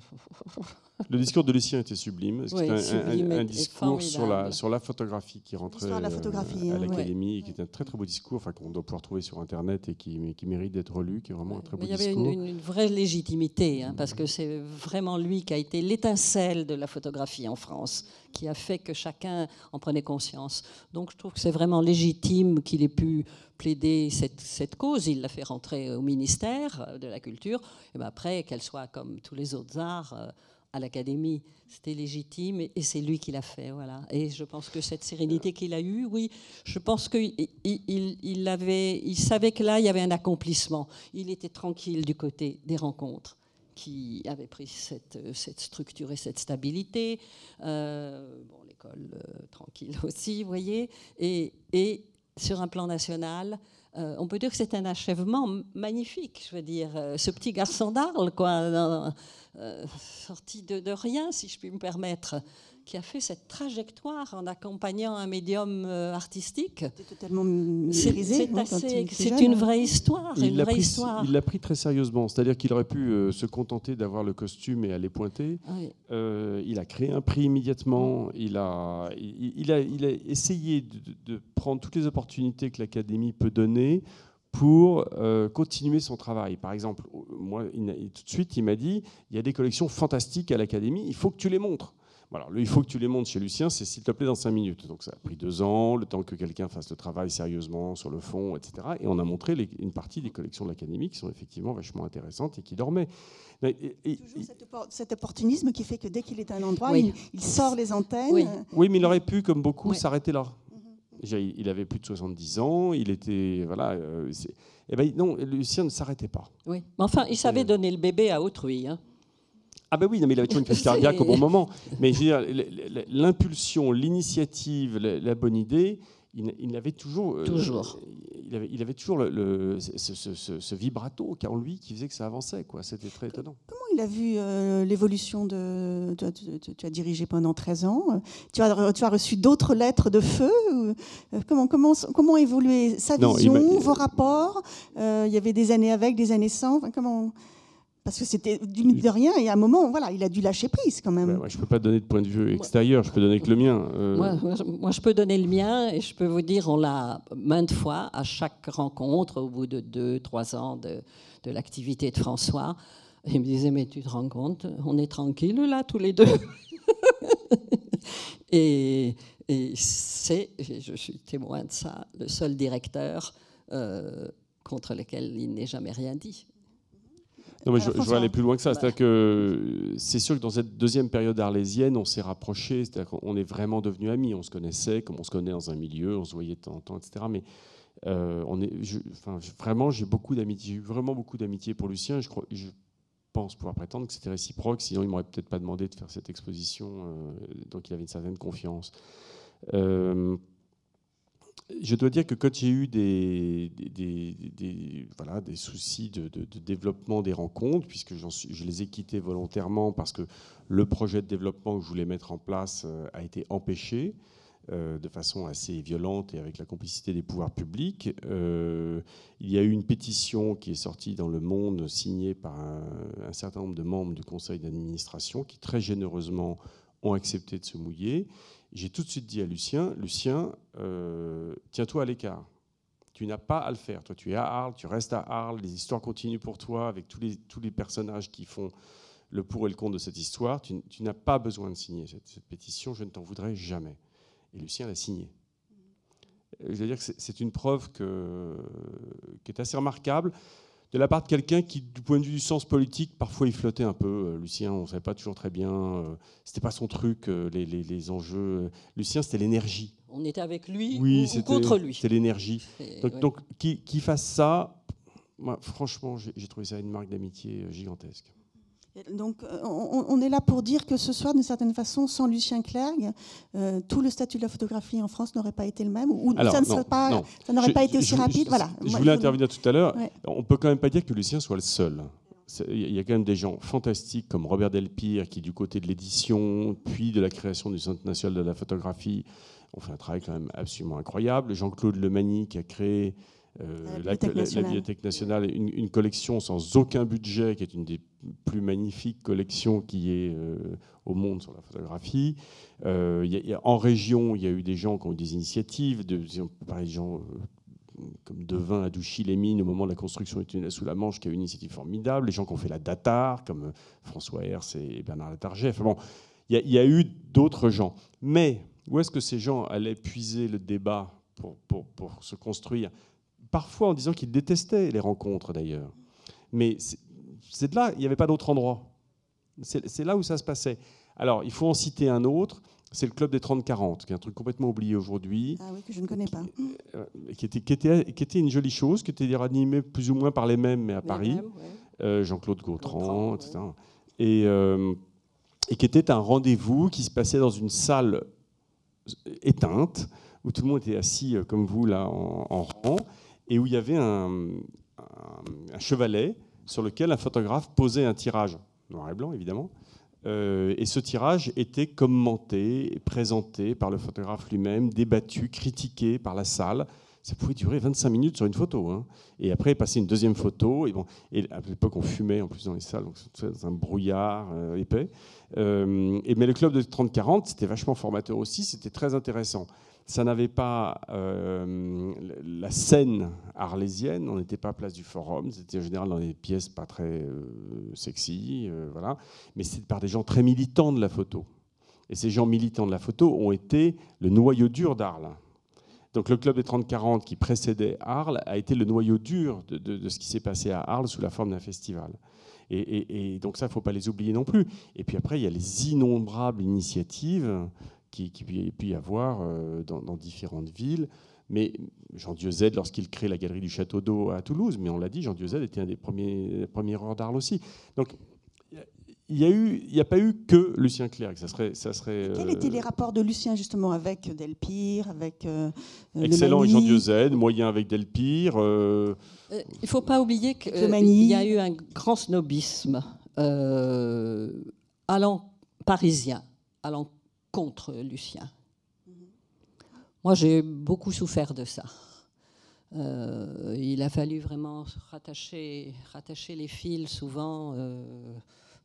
le discours de Lucien était sublime. C'était un, discours sur la, sur la photographie qui rentrait la photographie, euh, à hein, l'académie, qui était un très très beau discours, enfin qu'on doit pouvoir trouver sur internet et qui, qui mérite d'être lu, qui est vraiment un très beau discours. Il y avait une, vraie légitimité, hein, parce que c'est vraiment lui qui a été l'étincelle de la photographie en France, qui a fait que chacun en prenait conscience. Donc je trouve que c'est vraiment légitime qu'il ait pu plaider cette, cause. Il l'a fait rentrer au ministère de la Culture. Et ben après, qu'elle soit comme tous les autres arts euh, à l'Académie, c'était légitime et, c'est lui qui l'a fait. Voilà. Et je pense que cette sérénité qu'il a eue, oui, je pense qu'il il, il, avait, il savait que là, il y avait un accomplissement. Il était tranquille du côté des rencontres qui avaient pris cette, structure et cette stabilité. Euh, bon, l'école euh, tranquille aussi, vous voyez. Et sur un plan national, euh, on peut dire que c'est un achèvement magnifique. Je veux dire, euh, ce petit garçon d'Arles, quoi, euh, sorti de, rien, si je puis me permettre, qui a fait cette trajectoire en accompagnant un médium euh, artistique. totalement C'est une vraie histoire. Il l'a pris, très sérieusement. C'est-à-dire qu'il aurait pu euh, se contenter d'avoir le costume et aller pointer. Euh, il a créé un prix immédiatement. Il a, il, a, il a essayé de, prendre toutes les opportunités que l'Académie peut donner pour continuer son travail. Par exemple, moi, tout de suite, il m'a dit, il y a des collections fantastiques à l'Académie, il faut que tu les montres il faut que tu les montes chez Lucien, c'est s'il te plaît dans cinq minutes. Donc ça a pris deux ans, le temps que quelqu'un fasse le travail sérieusement sur le fond, etc. Et on a montré une partie des collections de l'Académie qui sont effectivement vachement intéressantes et qui dormaient. Et, Toujours cet, opportunisme qui fait que dès qu'il est à un endroit, il, sort les antennes. Oui, mais il aurait pu, comme beaucoup, s'arrêter là. Mhm. Il avait plus de 70 ans, il était. Voilà. Euh, eh ben, non, Lucien ne s'arrêtait pas. Oui. Mais enfin, il savait donner le bébé à autrui. Hein. Ah ben oui, mais il avait toujours une crise cardiaque au bon moment. Mais l'impulsion, l'initiative, la, bonne idée, il, avait toujours, euh, toujours. il, avait, il avait toujours le, ce, vibrato en lui qui faisait que ça avançait. Quoi. C'était très étonnant. Comment il a vu euh, l'évolution de, tu, as dirigé pendant 13 ans. Tu as, tu as reçu d'autres lettres de feu. Euh, comment, comment, comment évolué sa vision, vos rapports Il y avait des années avec, des années sans. comment parce que c'était du de rien, et à un moment, voilà, il a dû lâcher prise quand même. je ne peux pas donner de point de vue extérieur, je peux donner que le mien. Euh. Moi, je peux donner le mien, et je peux vous dire, on l'a maintes fois, à chaque rencontre, au bout de deux, trois ans de, de l'activité de François, il me disait, mais tu te rends compte, on est tranquille là, tous les deux. et, et c'est, je suis témoin de ça, le seul directeur euh, contre lequel il n'ait jamais rien dit. Non, mais je, je aller plus loin que ça. Bah. C'est-à-dire que c'est sûr que dans cette deuxième période arlésienne, on s'est rapprochés, c'est-à-dire qu'on est vraiment devenus amis. On se connaissait comme on se connaît dans un milieu, on se voyait de temps en temps, etc. Mais euh, on est, enfin, vraiment, j'ai beaucoup d'amitié, j'ai vraiment beaucoup d'amitié pour Lucien. Je, crois, je pense pouvoir prétendre que c'était réciproque, sinon il m'aurait peut-être pas demandé de faire cette exposition. Euh, donc il avait une certaine confiance. Euh, je dois dire que quand j'ai eu des, des, voilà, des soucis de, développement des rencontres, puisque je les ai quittés volontairement parce que le projet de développement que je voulais mettre en place euh, a été empêché euh, de façon assez violente et avec la complicité des pouvoirs publics. Euh, il y a eu une pétition qui est sortie dans Le Monde, signée par un certain nombre de membres du conseil d'administration, qui très généreusement ont accepté de se mouiller j'ai tout de suite dit à Lucien, Lucien, euh, tiens-toi à l'écart. Tu n'as pas à le faire. Toi, tu es à Arles, tu restes à Arles, les histoires continuent pour toi avec tous les, tous les personnages qui font le pour et le contre de cette histoire. Tu, n'as pas besoin de signer cette, pétition, je ne t'en voudrais jamais. Et Lucien l'a signé. Je veux dire que c'est une preuve qui est assez remarquable de la part de quelqu'un qui, du point de vue du sens politique, parfois il flottait un peu. Euh, Lucien, on ne savait pas toujours très bien. Euh, c'était pas son truc, euh, les, enjeux. Lucien, c'était l'énergie. On était avec lui oui, ou, contre lui. C'était l'énergie. Donc, donc qu'il fasse ça, moi, franchement, j'ai trouvé ça une marque d'amitié gigantesque. Donc, euh, on, est là pour dire que ce soir, d'une certaine façon, sans Lucien Clergue, euh, tout le statut de la photographie en France n'aurait pas été le même, ou ça n'aurait pas, pas, été aussi rapide. Je, voilà. je voulais intervenir tout à l'heure. On peut quand même pas dire que Lucien soit le seul. Il y a quand même des gens fantastiques comme Robert Delpire, qui, du côté de l'édition, puis de la création du Centre national de la photographie, ont fait un travail quand même absolument incroyable. Jean-Claude Lemani, qui a créé euh, la, Bibliothèque nationale, une, collection sans aucun budget, qui est une des plus magnifiques collections qui est euh, au monde sur la photographie. Euh, en région, il y a eu des gens qui ont eu des initiatives, de, par exemple, gens comme Devin à Douchy-les-Mines au moment de la construction du tunnel sous la Manche, qui a eu une initiative formidable. Les gens qui ont fait la Datar, comme François Hers et Bernard Latarjet. Enfin bon, il y, a eu d'autres gens. Mais où est-ce que ces gens allaient puiser le débat pour, pour, pour se construire parfois en disant qu'ils détestaient les rencontres d'ailleurs. Mais c'est de là, il n'y avait pas d'autre endroit. C'est là où ça se passait. Alors, il faut en citer un autre, c'est le Club des 30-40, qui est un truc complètement oublié aujourd'hui. Ah oui, que je ne connais pas. Euh, qui, était, qui, était, qui, était, une jolie chose, qui était animé plus ou moins par les mêmes, mais à Paris. Euh, Jean-Claude Gautran, etc. Et, euh, et qui était un rendez-vous qui se passait dans une salle éteinte, où tout le monde était assis comme vous, là, en, en rang et où il y avait un, chevalet sur lequel un photographe posait un tirage, noir et blanc évidemment, euh, et ce tirage était commenté, présenté par le photographe lui-même, débattu, critiqué par la salle. Ça pouvait durer 25 minutes sur une photo. Hein. Et après, passer une deuxième photo. Et, bon, à l'époque, on fumait en plus dans les salles, donc c'était un brouillard euh, épais. Euh, mais le club de 30-40, c'était vachement formateur aussi, c'était très intéressant ça n'avait pas euh, la scène arlésienne, on n'était pas à place du forum, c'était en général dans des pièces pas très euh, sexy, euh, voilà, mais c'était par des gens très militants de la photo. Et ces gens militants de la photo ont été le noyau dur d'Arles. Donc le club des 30-40 qui précédait Arles a été le noyau dur de, ce qui s'est passé à Arles sous la forme d'un festival. Et, et, donc ça, il ne faut pas les oublier non plus. Et puis après, il y a les innombrables initiatives qui, qui pu y avoir euh, dans, différentes villes. Mais Jean Dieuze, lorsqu'il crée la galerie du Château d'Eau à Toulouse, mais on l'a dit, Jean Dieuze était un des premiers, premiers d'Arles aussi. Donc il n'y a, eu, il a pas eu que Lucien Clerc. Ça serait, ça serait, Quels étaient les rapports de Lucien justement avec Delpire, avec euh, Excellent avec Jean Dieuze, moyen avec Delpire. Euh, il ne faut pas oublier qu'il y a eu un grand snobisme allant parisien, allant contre Lucien. Moi, j'ai beaucoup souffert de ça. Euh, il a fallu vraiment rattacher, rattacher les fils souvent euh,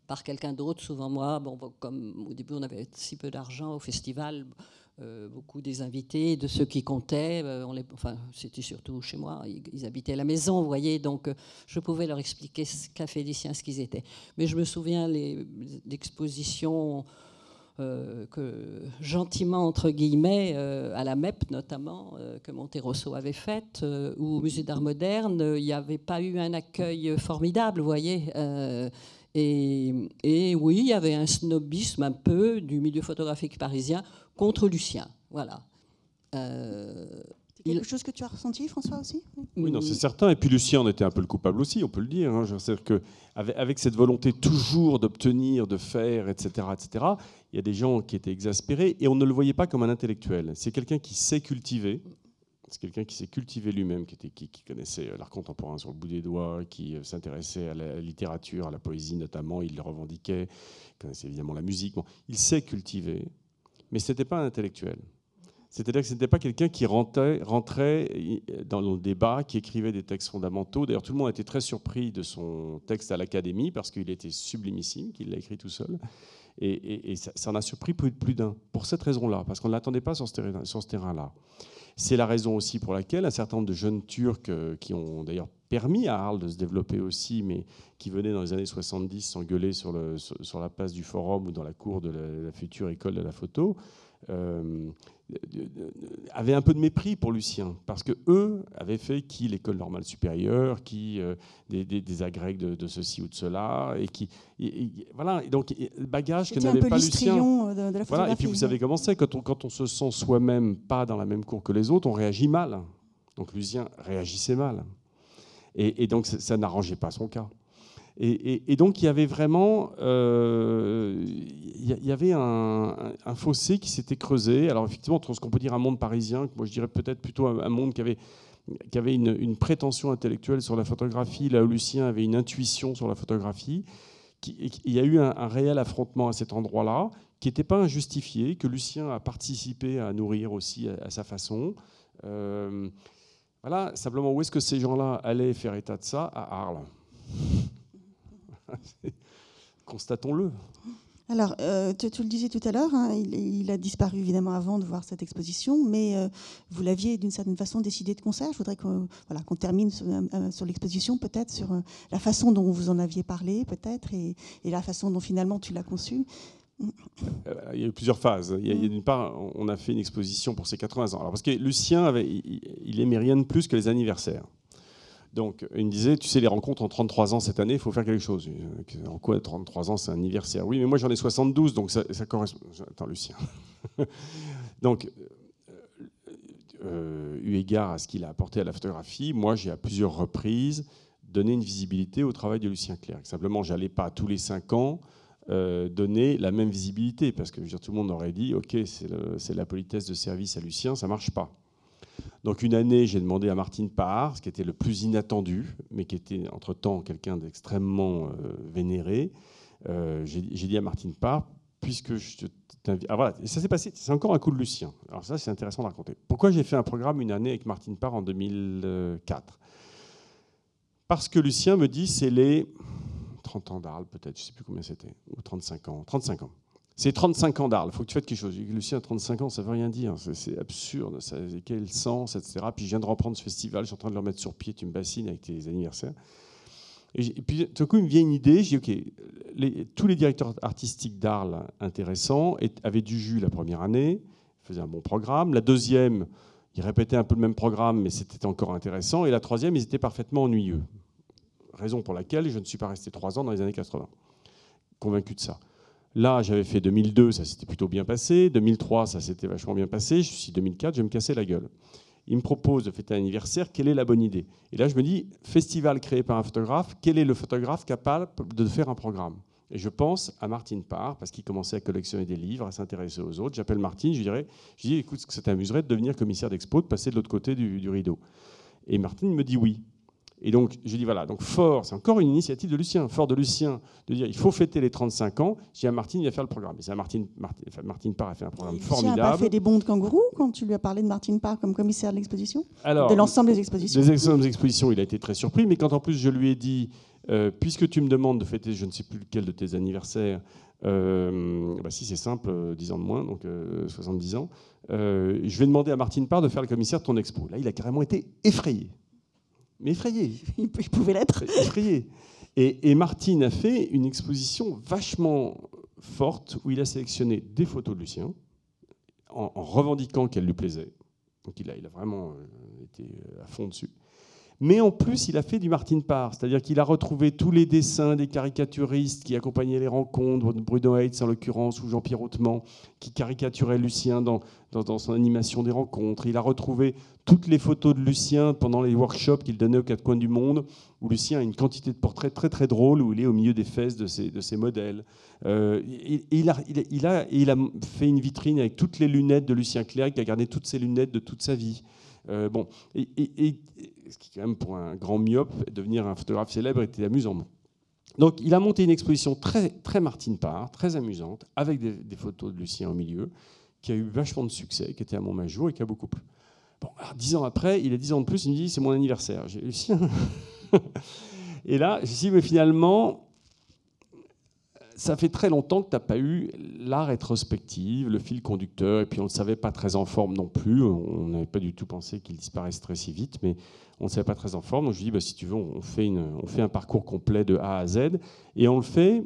par quelqu'un d'autre, souvent moi. Bon, comme au début on avait si peu d'argent au festival, euh, beaucoup des invités, de ceux qui comptaient, enfin, c'était surtout chez moi, ils, habitaient la maison, vous voyez, donc je pouvais leur expliquer ce qu'a fait Lucien, ce qu'ils étaient. Mais je me souviens les, l'exposition euh, que gentiment, entre guillemets, euh, à la MEP notamment, euh, que Monterosso avait faite, ou au Musée d'Art Moderne, il n'y avait pas eu un accueil formidable, vous voyez. Et, et, oui, il y avait un snobisme un peu du milieu photographique parisien contre Lucien. Voilà. C'est quelque chose que tu as ressenti, François, aussi Oui, non, c'est certain. Et puis Lucien en était un peu le coupable aussi, on peut le dire. Hein. que avec, cette volonté toujours d'obtenir, de faire, etc., etc., il y a des gens qui étaient exaspérés et on ne le voyait pas comme un intellectuel. C'est quelqu'un qui sait cultiver, C'est quelqu'un qui s'est cultivé lui-même, qui, qui, connaissait l'art contemporain sur le bout des doigts, qui s'intéressait à la littérature, à la poésie notamment, il le revendiquait, il connaissait évidemment la musique. Bon, il s'est cultivé, mais ce n'était pas un intellectuel. C'est-à-dire que ce n'était pas quelqu'un qui rentrait, dans le débat, qui écrivait des textes fondamentaux. D'ailleurs, tout le monde a été très surpris de son texte à l'Académie parce qu'il était sublimissime, qu'il l'a écrit tout seul. Et, ça, en a surpris plus, plus d'un, pour cette raison-là, parce qu'on ne l'attendait pas sur ce terrain-là. C'est la raison aussi pour laquelle un certain nombre de jeunes Turcs euh, qui ont d'ailleurs permis à Arles de se développer aussi, mais qui venaient dans les années 70 s'engueuler sur, sur, la place du Forum ou dans la cour de la future école de la photo, euh, avaient un peu de mépris pour Lucien, parce que eux avaient fait qui l'école normale supérieure, qui euh, des, des, agrègues de, ceci ou de cela, et qui voilà. Et donc bagage que n'avait pas Lucien. Euh, de, voilà. Et puis vous savez comment c'est quand on quand on se sent soi-même pas dans la même cour que les autres, on réagit mal. Donc Lucien réagissait mal, et, et donc ça n'arrangeait pas son cas. Et, donc il y avait vraiment euh, il y avait un, fossé qui s'était creusé. Alors effectivement, entre ce qu'on peut dire un monde parisien, moi je dirais peut-être plutôt un, monde qui avait, une, prétention intellectuelle sur la photographie, là où Lucien avait une intuition sur la photographie. il y a eu un, réel affrontement à cet endroit-là, qui n'était pas injustifié, que Lucien a participé à nourrir aussi à, sa façon. Euh, voilà, simplement, où est-ce que ces gens-là allaient faire état de ça? À Arles. Constatons-le. Alors, euh, tu, le disais tout à l'heure, hein, il, a disparu évidemment avant de voir cette exposition, mais euh, vous l'aviez d'une certaine façon décidé de concert. Je voudrais qu'on voilà, qu'on termine sur, euh, l'exposition, peut-être sur la façon dont vous en aviez parlé, peut-être, et, la façon dont finalement tu l'as conçu. Il y a eu plusieurs phases. Il y a, d'une part, on a fait une exposition pour ses 80 ans. Alors, parce que Lucien, avait, il, il aimait rien de plus que les anniversaires. Donc, il me disait, tu sais, les rencontres en 33 ans cette année, il faut faire quelque chose. En quoi 33 ans, c'est un anniversaire? Oui, mais moi j'en ai 72, donc ça, correspond. Attends, Lucien. donc, euh, eu égard à ce qu'il a apporté à la photographie, moi j'ai à plusieurs reprises donné une visibilité au travail de Lucien Clerc. Simplement, j'allais pas tous les 5 ans euh, donner la même visibilité, parce que tout le monde aurait dit, ok, c'est la politesse de service à Lucien, ça marche pas. Donc une année, j'ai demandé à Martine Parr, ce qui était le plus inattendu, mais qui était entre-temps quelqu'un d'extrêmement euh, vénéré. Euh, j'ai dit à Martine Parr, puisque je t'invite... Ah voilà, ça s'est passé, c'est encore un coup de Lucien. Alors ça, c'est intéressant de raconter. Pourquoi j'ai fait un programme une année avec Martine Parr en 2004 Parce que Lucien me dit, c'est les 30 ans d'Arles, peut-être, je ne sais plus combien c'était, ou 35 ans, 35 ans. C'est 35 ans d'Arles, il faut que tu fasses quelque chose. Lucien, 35 ans, ça ne veut rien dire, c'est absurde, ça, quel sens, etc. Puis je viens de reprendre ce festival, je suis en train de le remettre sur pied, tu me bassines avec tes anniversaires. Et, puis tout coup, il me vient une idée, je dis, OK, tous les directeurs artistiques d'Arles intéressants avaient du jus la première année, faisaient un bon programme. La deuxième, ils répétaient un peu le même programme, mais c'était encore intéressant. Et la troisième, ils étaient parfaitement ennuyeux. Raison pour laquelle je ne suis pas resté trois ans dans les années 80. Convaincu de ça. Là, j'avais fait 2002, ça s'était plutôt bien passé. 2003, ça s'était vachement bien passé. Je suis 2004, je vais me casser la gueule. Il me propose de fêter un anniversaire, quelle est la bonne idée? Et là, je me dis, festival créé par un photographe, quel est le photographe capable de faire un programme? Et je pense à Martine Parr, parce qu'il commençait à collectionner des livres, à s'intéresser aux autres. J'appelle Martine, je lui dirais, je dis, écoute, ça t'amuserait de devenir commissaire d'expo, de passer de l'autre côté du, du rideau? Et Martine me dit oui. Et donc, je dis voilà, donc fort, c'est encore une initiative de Lucien, fort de Lucien, de dire il faut fêter les 35 ans. Dis à Martine, il va faire le programme. Et c'est Martine, Martine, Martine Parr a fait un programme Lucien formidable. Lucien a pas fait des bons de kangourou quand tu lui as parlé de Martine Parr comme commissaire de l'exposition? De l'ensemble des expositions Des des expositions, il a été très surpris, mais quand en plus je lui ai dit, euh, puisque tu me demandes de fêter je ne sais plus lequel de tes anniversaires, euh, bah si c'est simple, 10 ans de moins, donc 70 euh, ans, je vais demander à Martine Parr de faire le commissaire de ton expo. Là, il a carrément été effrayé mais effrayé. Il pouvait l'être. Effrayé. Et, Martine a fait une exposition vachement forte où il a sélectionné des photos de Lucien en, revendiquant qu'elles lui plaisaient. Donc il a, il a vraiment euh, été à fond dessus. Mais en plus, il a fait du Martin Parr, c'est-à-dire qu'il a retrouvé tous les dessins des caricaturistes qui accompagnaient les rencontres, Bruno Heitz en l'occurrence, ou Jean-Pierre Hautement, qui caricaturait Lucien dans, dans, son animation des rencontres. Il a retrouvé toutes les photos de Lucien pendant les workshops qu'il donnait aux quatre coins du monde, où Lucien a une quantité de portraits très très drôles, où il est au milieu des fesses de ses, de ses modèles. Euh, il, a, il, a, il a fait une vitrine avec toutes les lunettes de Lucien Clerc, qui a gardé toutes ses lunettes de toute sa vie. Bon, et, ce qui quand même pour un grand myope, devenir un photographe célèbre était amusant. Donc il a monté une exposition très, très Martine Parr, très amusante, avec des, photos de Lucien au milieu, qui a eu vachement de succès, qui était à Montmajour et qui a beaucoup plu. Bon, alors dix ans après, il a dix ans de plus, il me dit c'est mon anniversaire. J'ai Lucien. et là, je dis mais finalement, ça fait très longtemps que tu n'as pas eu la rétrospective, le fil conducteur, et puis on ne savait pas très en forme non plus. On n'avait pas du tout pensé qu'il disparaîtrait si vite, mais on ne savait pas très en forme. Donc je lui dis, bah, si tu veux, on fait, un parcours complet de A à Z, et on le fait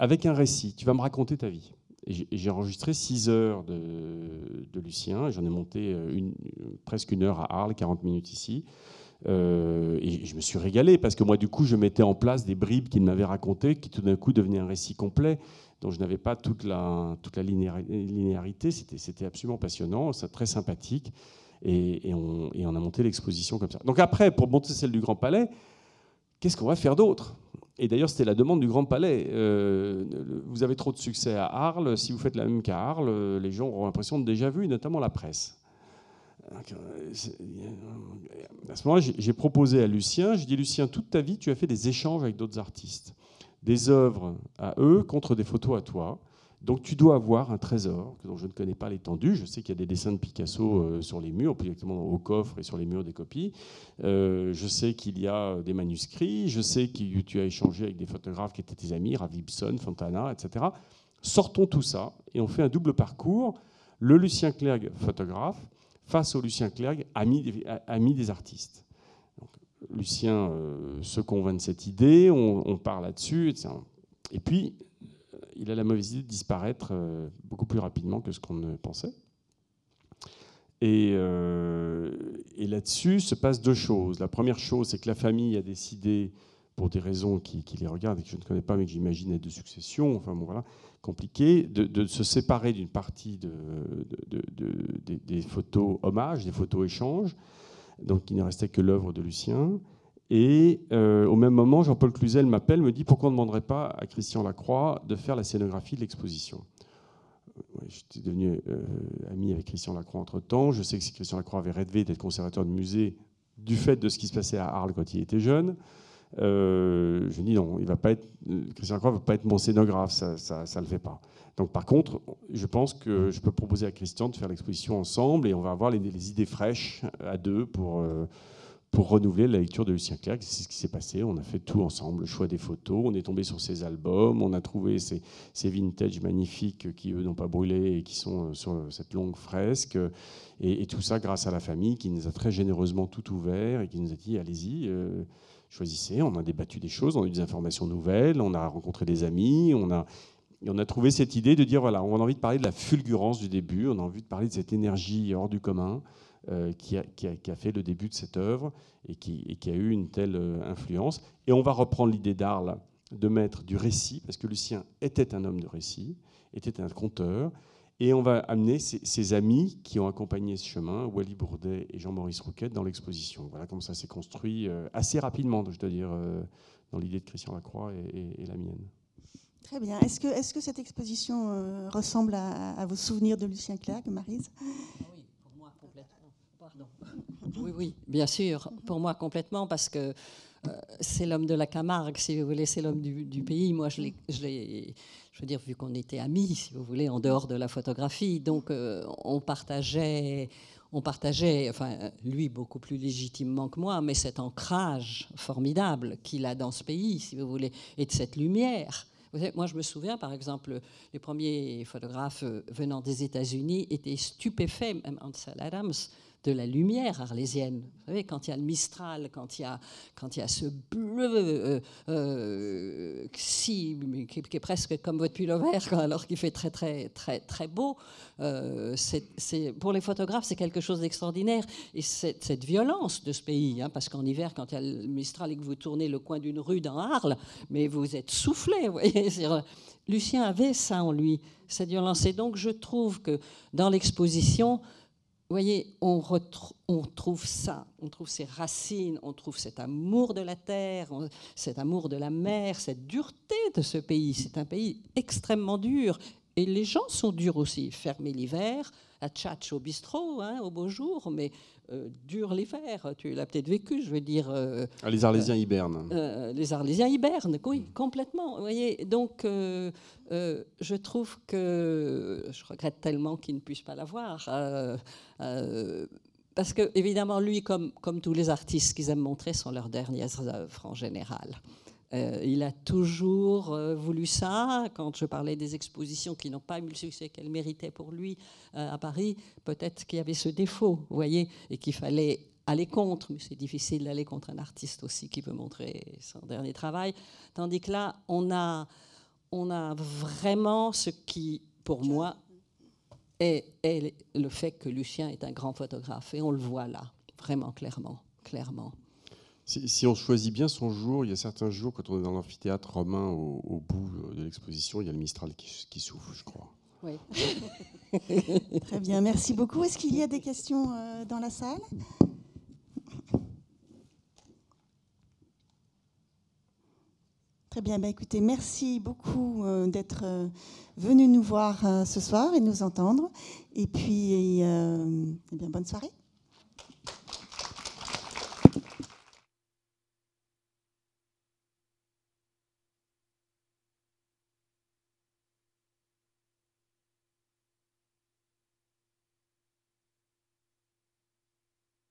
avec un récit. Tu vas me raconter ta vie. J'ai enregistré 6 heures de, Lucien, j'en ai monté une, presque une heure à Arles, 40 minutes ici. Euh, et je me suis régalé parce que moi, du coup, je mettais en place des bribes qu'il m'avait racontées qui tout d'un coup devenaient un récit complet dont je n'avais pas toute la, toute la linéarité. C'était absolument passionnant, très sympathique. Et, on, a monté l'exposition comme ça. Donc après, pour monter celle du Grand Palais, qu'est-ce qu'on va faire d'autre? Et d'ailleurs, c'était la demande du Grand Palais. Euh, vous avez trop de succès à Arles, si vous faites la même qu'à Arles, les gens auront l'impression de déjà vu, notamment la presse. Euh, à ce moment-là, j'ai proposé à Lucien, je dis Lucien, toute ta vie, tu as fait des échanges avec d'autres artistes, des œuvres à eux contre des photos à toi. Donc tu dois avoir un trésor dont je ne connais pas l'étendue. Je sais qu'il y a des dessins de Picasso euh, sur les murs, directement au coffre et sur les murs des copies. Euh, je sais qu'il y a des manuscrits. Je sais que tu as échangé avec des photographes qui étaient tes amis, Rav Fontana, etc. Sortons tout ça et on fait un double parcours. Le Lucien Clerc, photographe, face au Lucien Clerc, ami, des artistes. Lucien euh, se convainc de cette idée, on, part là-dessus, Et puis, euh, il a la mauvaise idée de disparaître euh, beaucoup plus rapidement que ce qu'on ne pensait. Et, et là-dessus se passent deux choses. La première chose, c'est que la famille a décidé pour des raisons qui, les regardent et que je ne connais pas, mais que j'imagine être de succession, enfin bon, voilà, compliqué, de, se séparer d'une partie de, des, photos hommages, des photos échanges. Donc il ne restait que l'œuvre de Lucien. Et euh, au même moment, Jean-Paul Cluzel m'appelle, me dit pourquoi on ne demanderait pas à Christian Lacroix de faire la scénographie de l'exposition? J'étais devenu euh, ami avec Christian Lacroix entre-temps. Je sais que Christian Lacroix avait rêvé d'être conservateur de musée du fait de ce qui se passait à Arles quand il était jeune. Euh, je dis non, il va pas être, Christian Croix ne va pas être mon scénographe, ça ne le fait pas. Donc par contre, je pense que je peux proposer à Christian de faire l'exposition ensemble et on va avoir les, idées fraîches à deux pour, euh, pour renouveler la lecture de Lucien Clerc. C'est ce qui s'est passé, on a fait tout ensemble, le choix des photos, on est tombé sur ses albums, on a trouvé ces, ces vintage magnifiques qui, eux, n'ont pas brûlé et qui sont sur cette longue fresque. Et, tout ça grâce à la famille qui nous a très généreusement tout ouvert et qui nous a dit, allez-y. Euh, choisissez. On a débattu des choses, on a eu des informations nouvelles, on a rencontré des amis, on a, trouvé cette idée de dire voilà, on a envie de parler de la fulgurance du début, on a envie de parler de cette énergie hors du commun euh, qui, a, fait le début de cette œuvre et qui, et qui a eu une telle euh, influence. Et on va reprendre l'idée d'Arles de mettre du récit, parce que Lucien était un homme de récit, était un conteur, et on va amener ses, amis qui ont accompagné ce chemin, Wally Bourdet et Jean-Maurice Rouquette, dans l'exposition. Voilà comment ça s'est construit euh, assez rapidement, je dois dire, euh, dans l'idée de Christian Lacroix et, la mienne. Très bien. Est-ce que, est que cette exposition euh, ressemble à, vos souvenirs de Lucien Clerc, Marise? Oui, pour moi complètement. Pardon. Oui, oui, bien sûr, pour moi complètement, parce que c'est l'homme de la Camargue, si vous voulez, c'est l'homme du, du, pays. Moi, je l'ai je veux dire, vu qu'on était amis, si vous voulez, en dehors de la photographie, donc euh, on partageait, on partageait, enfin, lui beaucoup plus légitimement que moi, mais cet ancrage formidable qu'il a dans ce pays, si vous voulez, et de cette lumière. moi, je me souviens, par exemple, les premiers photographes venant des États-Unis étaient stupéfaits, même Ansel Adams, de la lumière arlésienne. Vous savez, quand il y a le Mistral, quand il y a, quand il y a ce bleu euh, euh, qui, est presque comme votre pull-over, alors qu'il fait très, très, très, très beau, euh, c'est, pour les photographes, c'est quelque chose d'extraordinaire. Et cette, cette violence de ce pays, hein, parce qu'en hiver, quand il y a le Mistral et que vous tournez le coin d'une rue dans Arles, mais vous êtes soufflé. Vous voyez, Lucien avait ça en lui, cette violence. Et donc, je trouve que dans l'exposition, vous voyez, on, trouve ça, on trouve ces racines, on trouve cet amour de la terre, cet amour de la mer, cette dureté de ce pays. C'est un pays extrêmement dur. Et les gens sont durs aussi. Fermés l'hiver, à tchatch au bistrot, hein, au beau jour, mais euh, dur l'hiver. Tu l'as peut-être vécu, je veux dire. Ah, les Arlésiens hibernent. les Arlésiens hibernent, oui, complètement. Vous voyez, donc je trouve que je regrette tellement qu'il ne puisse pas l'avoir. parce que, évidemment, lui, comme, comme tous les artistes qu'ils aiment montrer, sont leurs dernières œuvres en général. Euh, il a toujours euh, voulu ça. Quand je parlais des expositions qui n'ont pas eu le succès qu'elles méritaient pour lui euh, à Paris, peut-être qu'il y avait ce défaut, vous voyez, et qu'il fallait aller contre. Mais c'est difficile d'aller contre un artiste aussi qui veut montrer son dernier travail. Tandis que là, on a, on a vraiment ce qui, pour moi, est, est le fait que Lucien est un grand photographe. Et on le voit là, vraiment clairement. clairement. Si, on choisit bien son jour, il y a certains jours, quand on est dans l'amphithéâtre romain au, bout de l'exposition, il y a le Mistral qui, souffle, je crois. Oui. Très bien, merci beaucoup. Est-ce qu'il y a des questions euh, dans la salle? Très bien, bah, écoutez, merci beaucoup euh, d'être euh, venu nous voir ce soir et nous entendre. Et puis, eh bien, bonne soirée.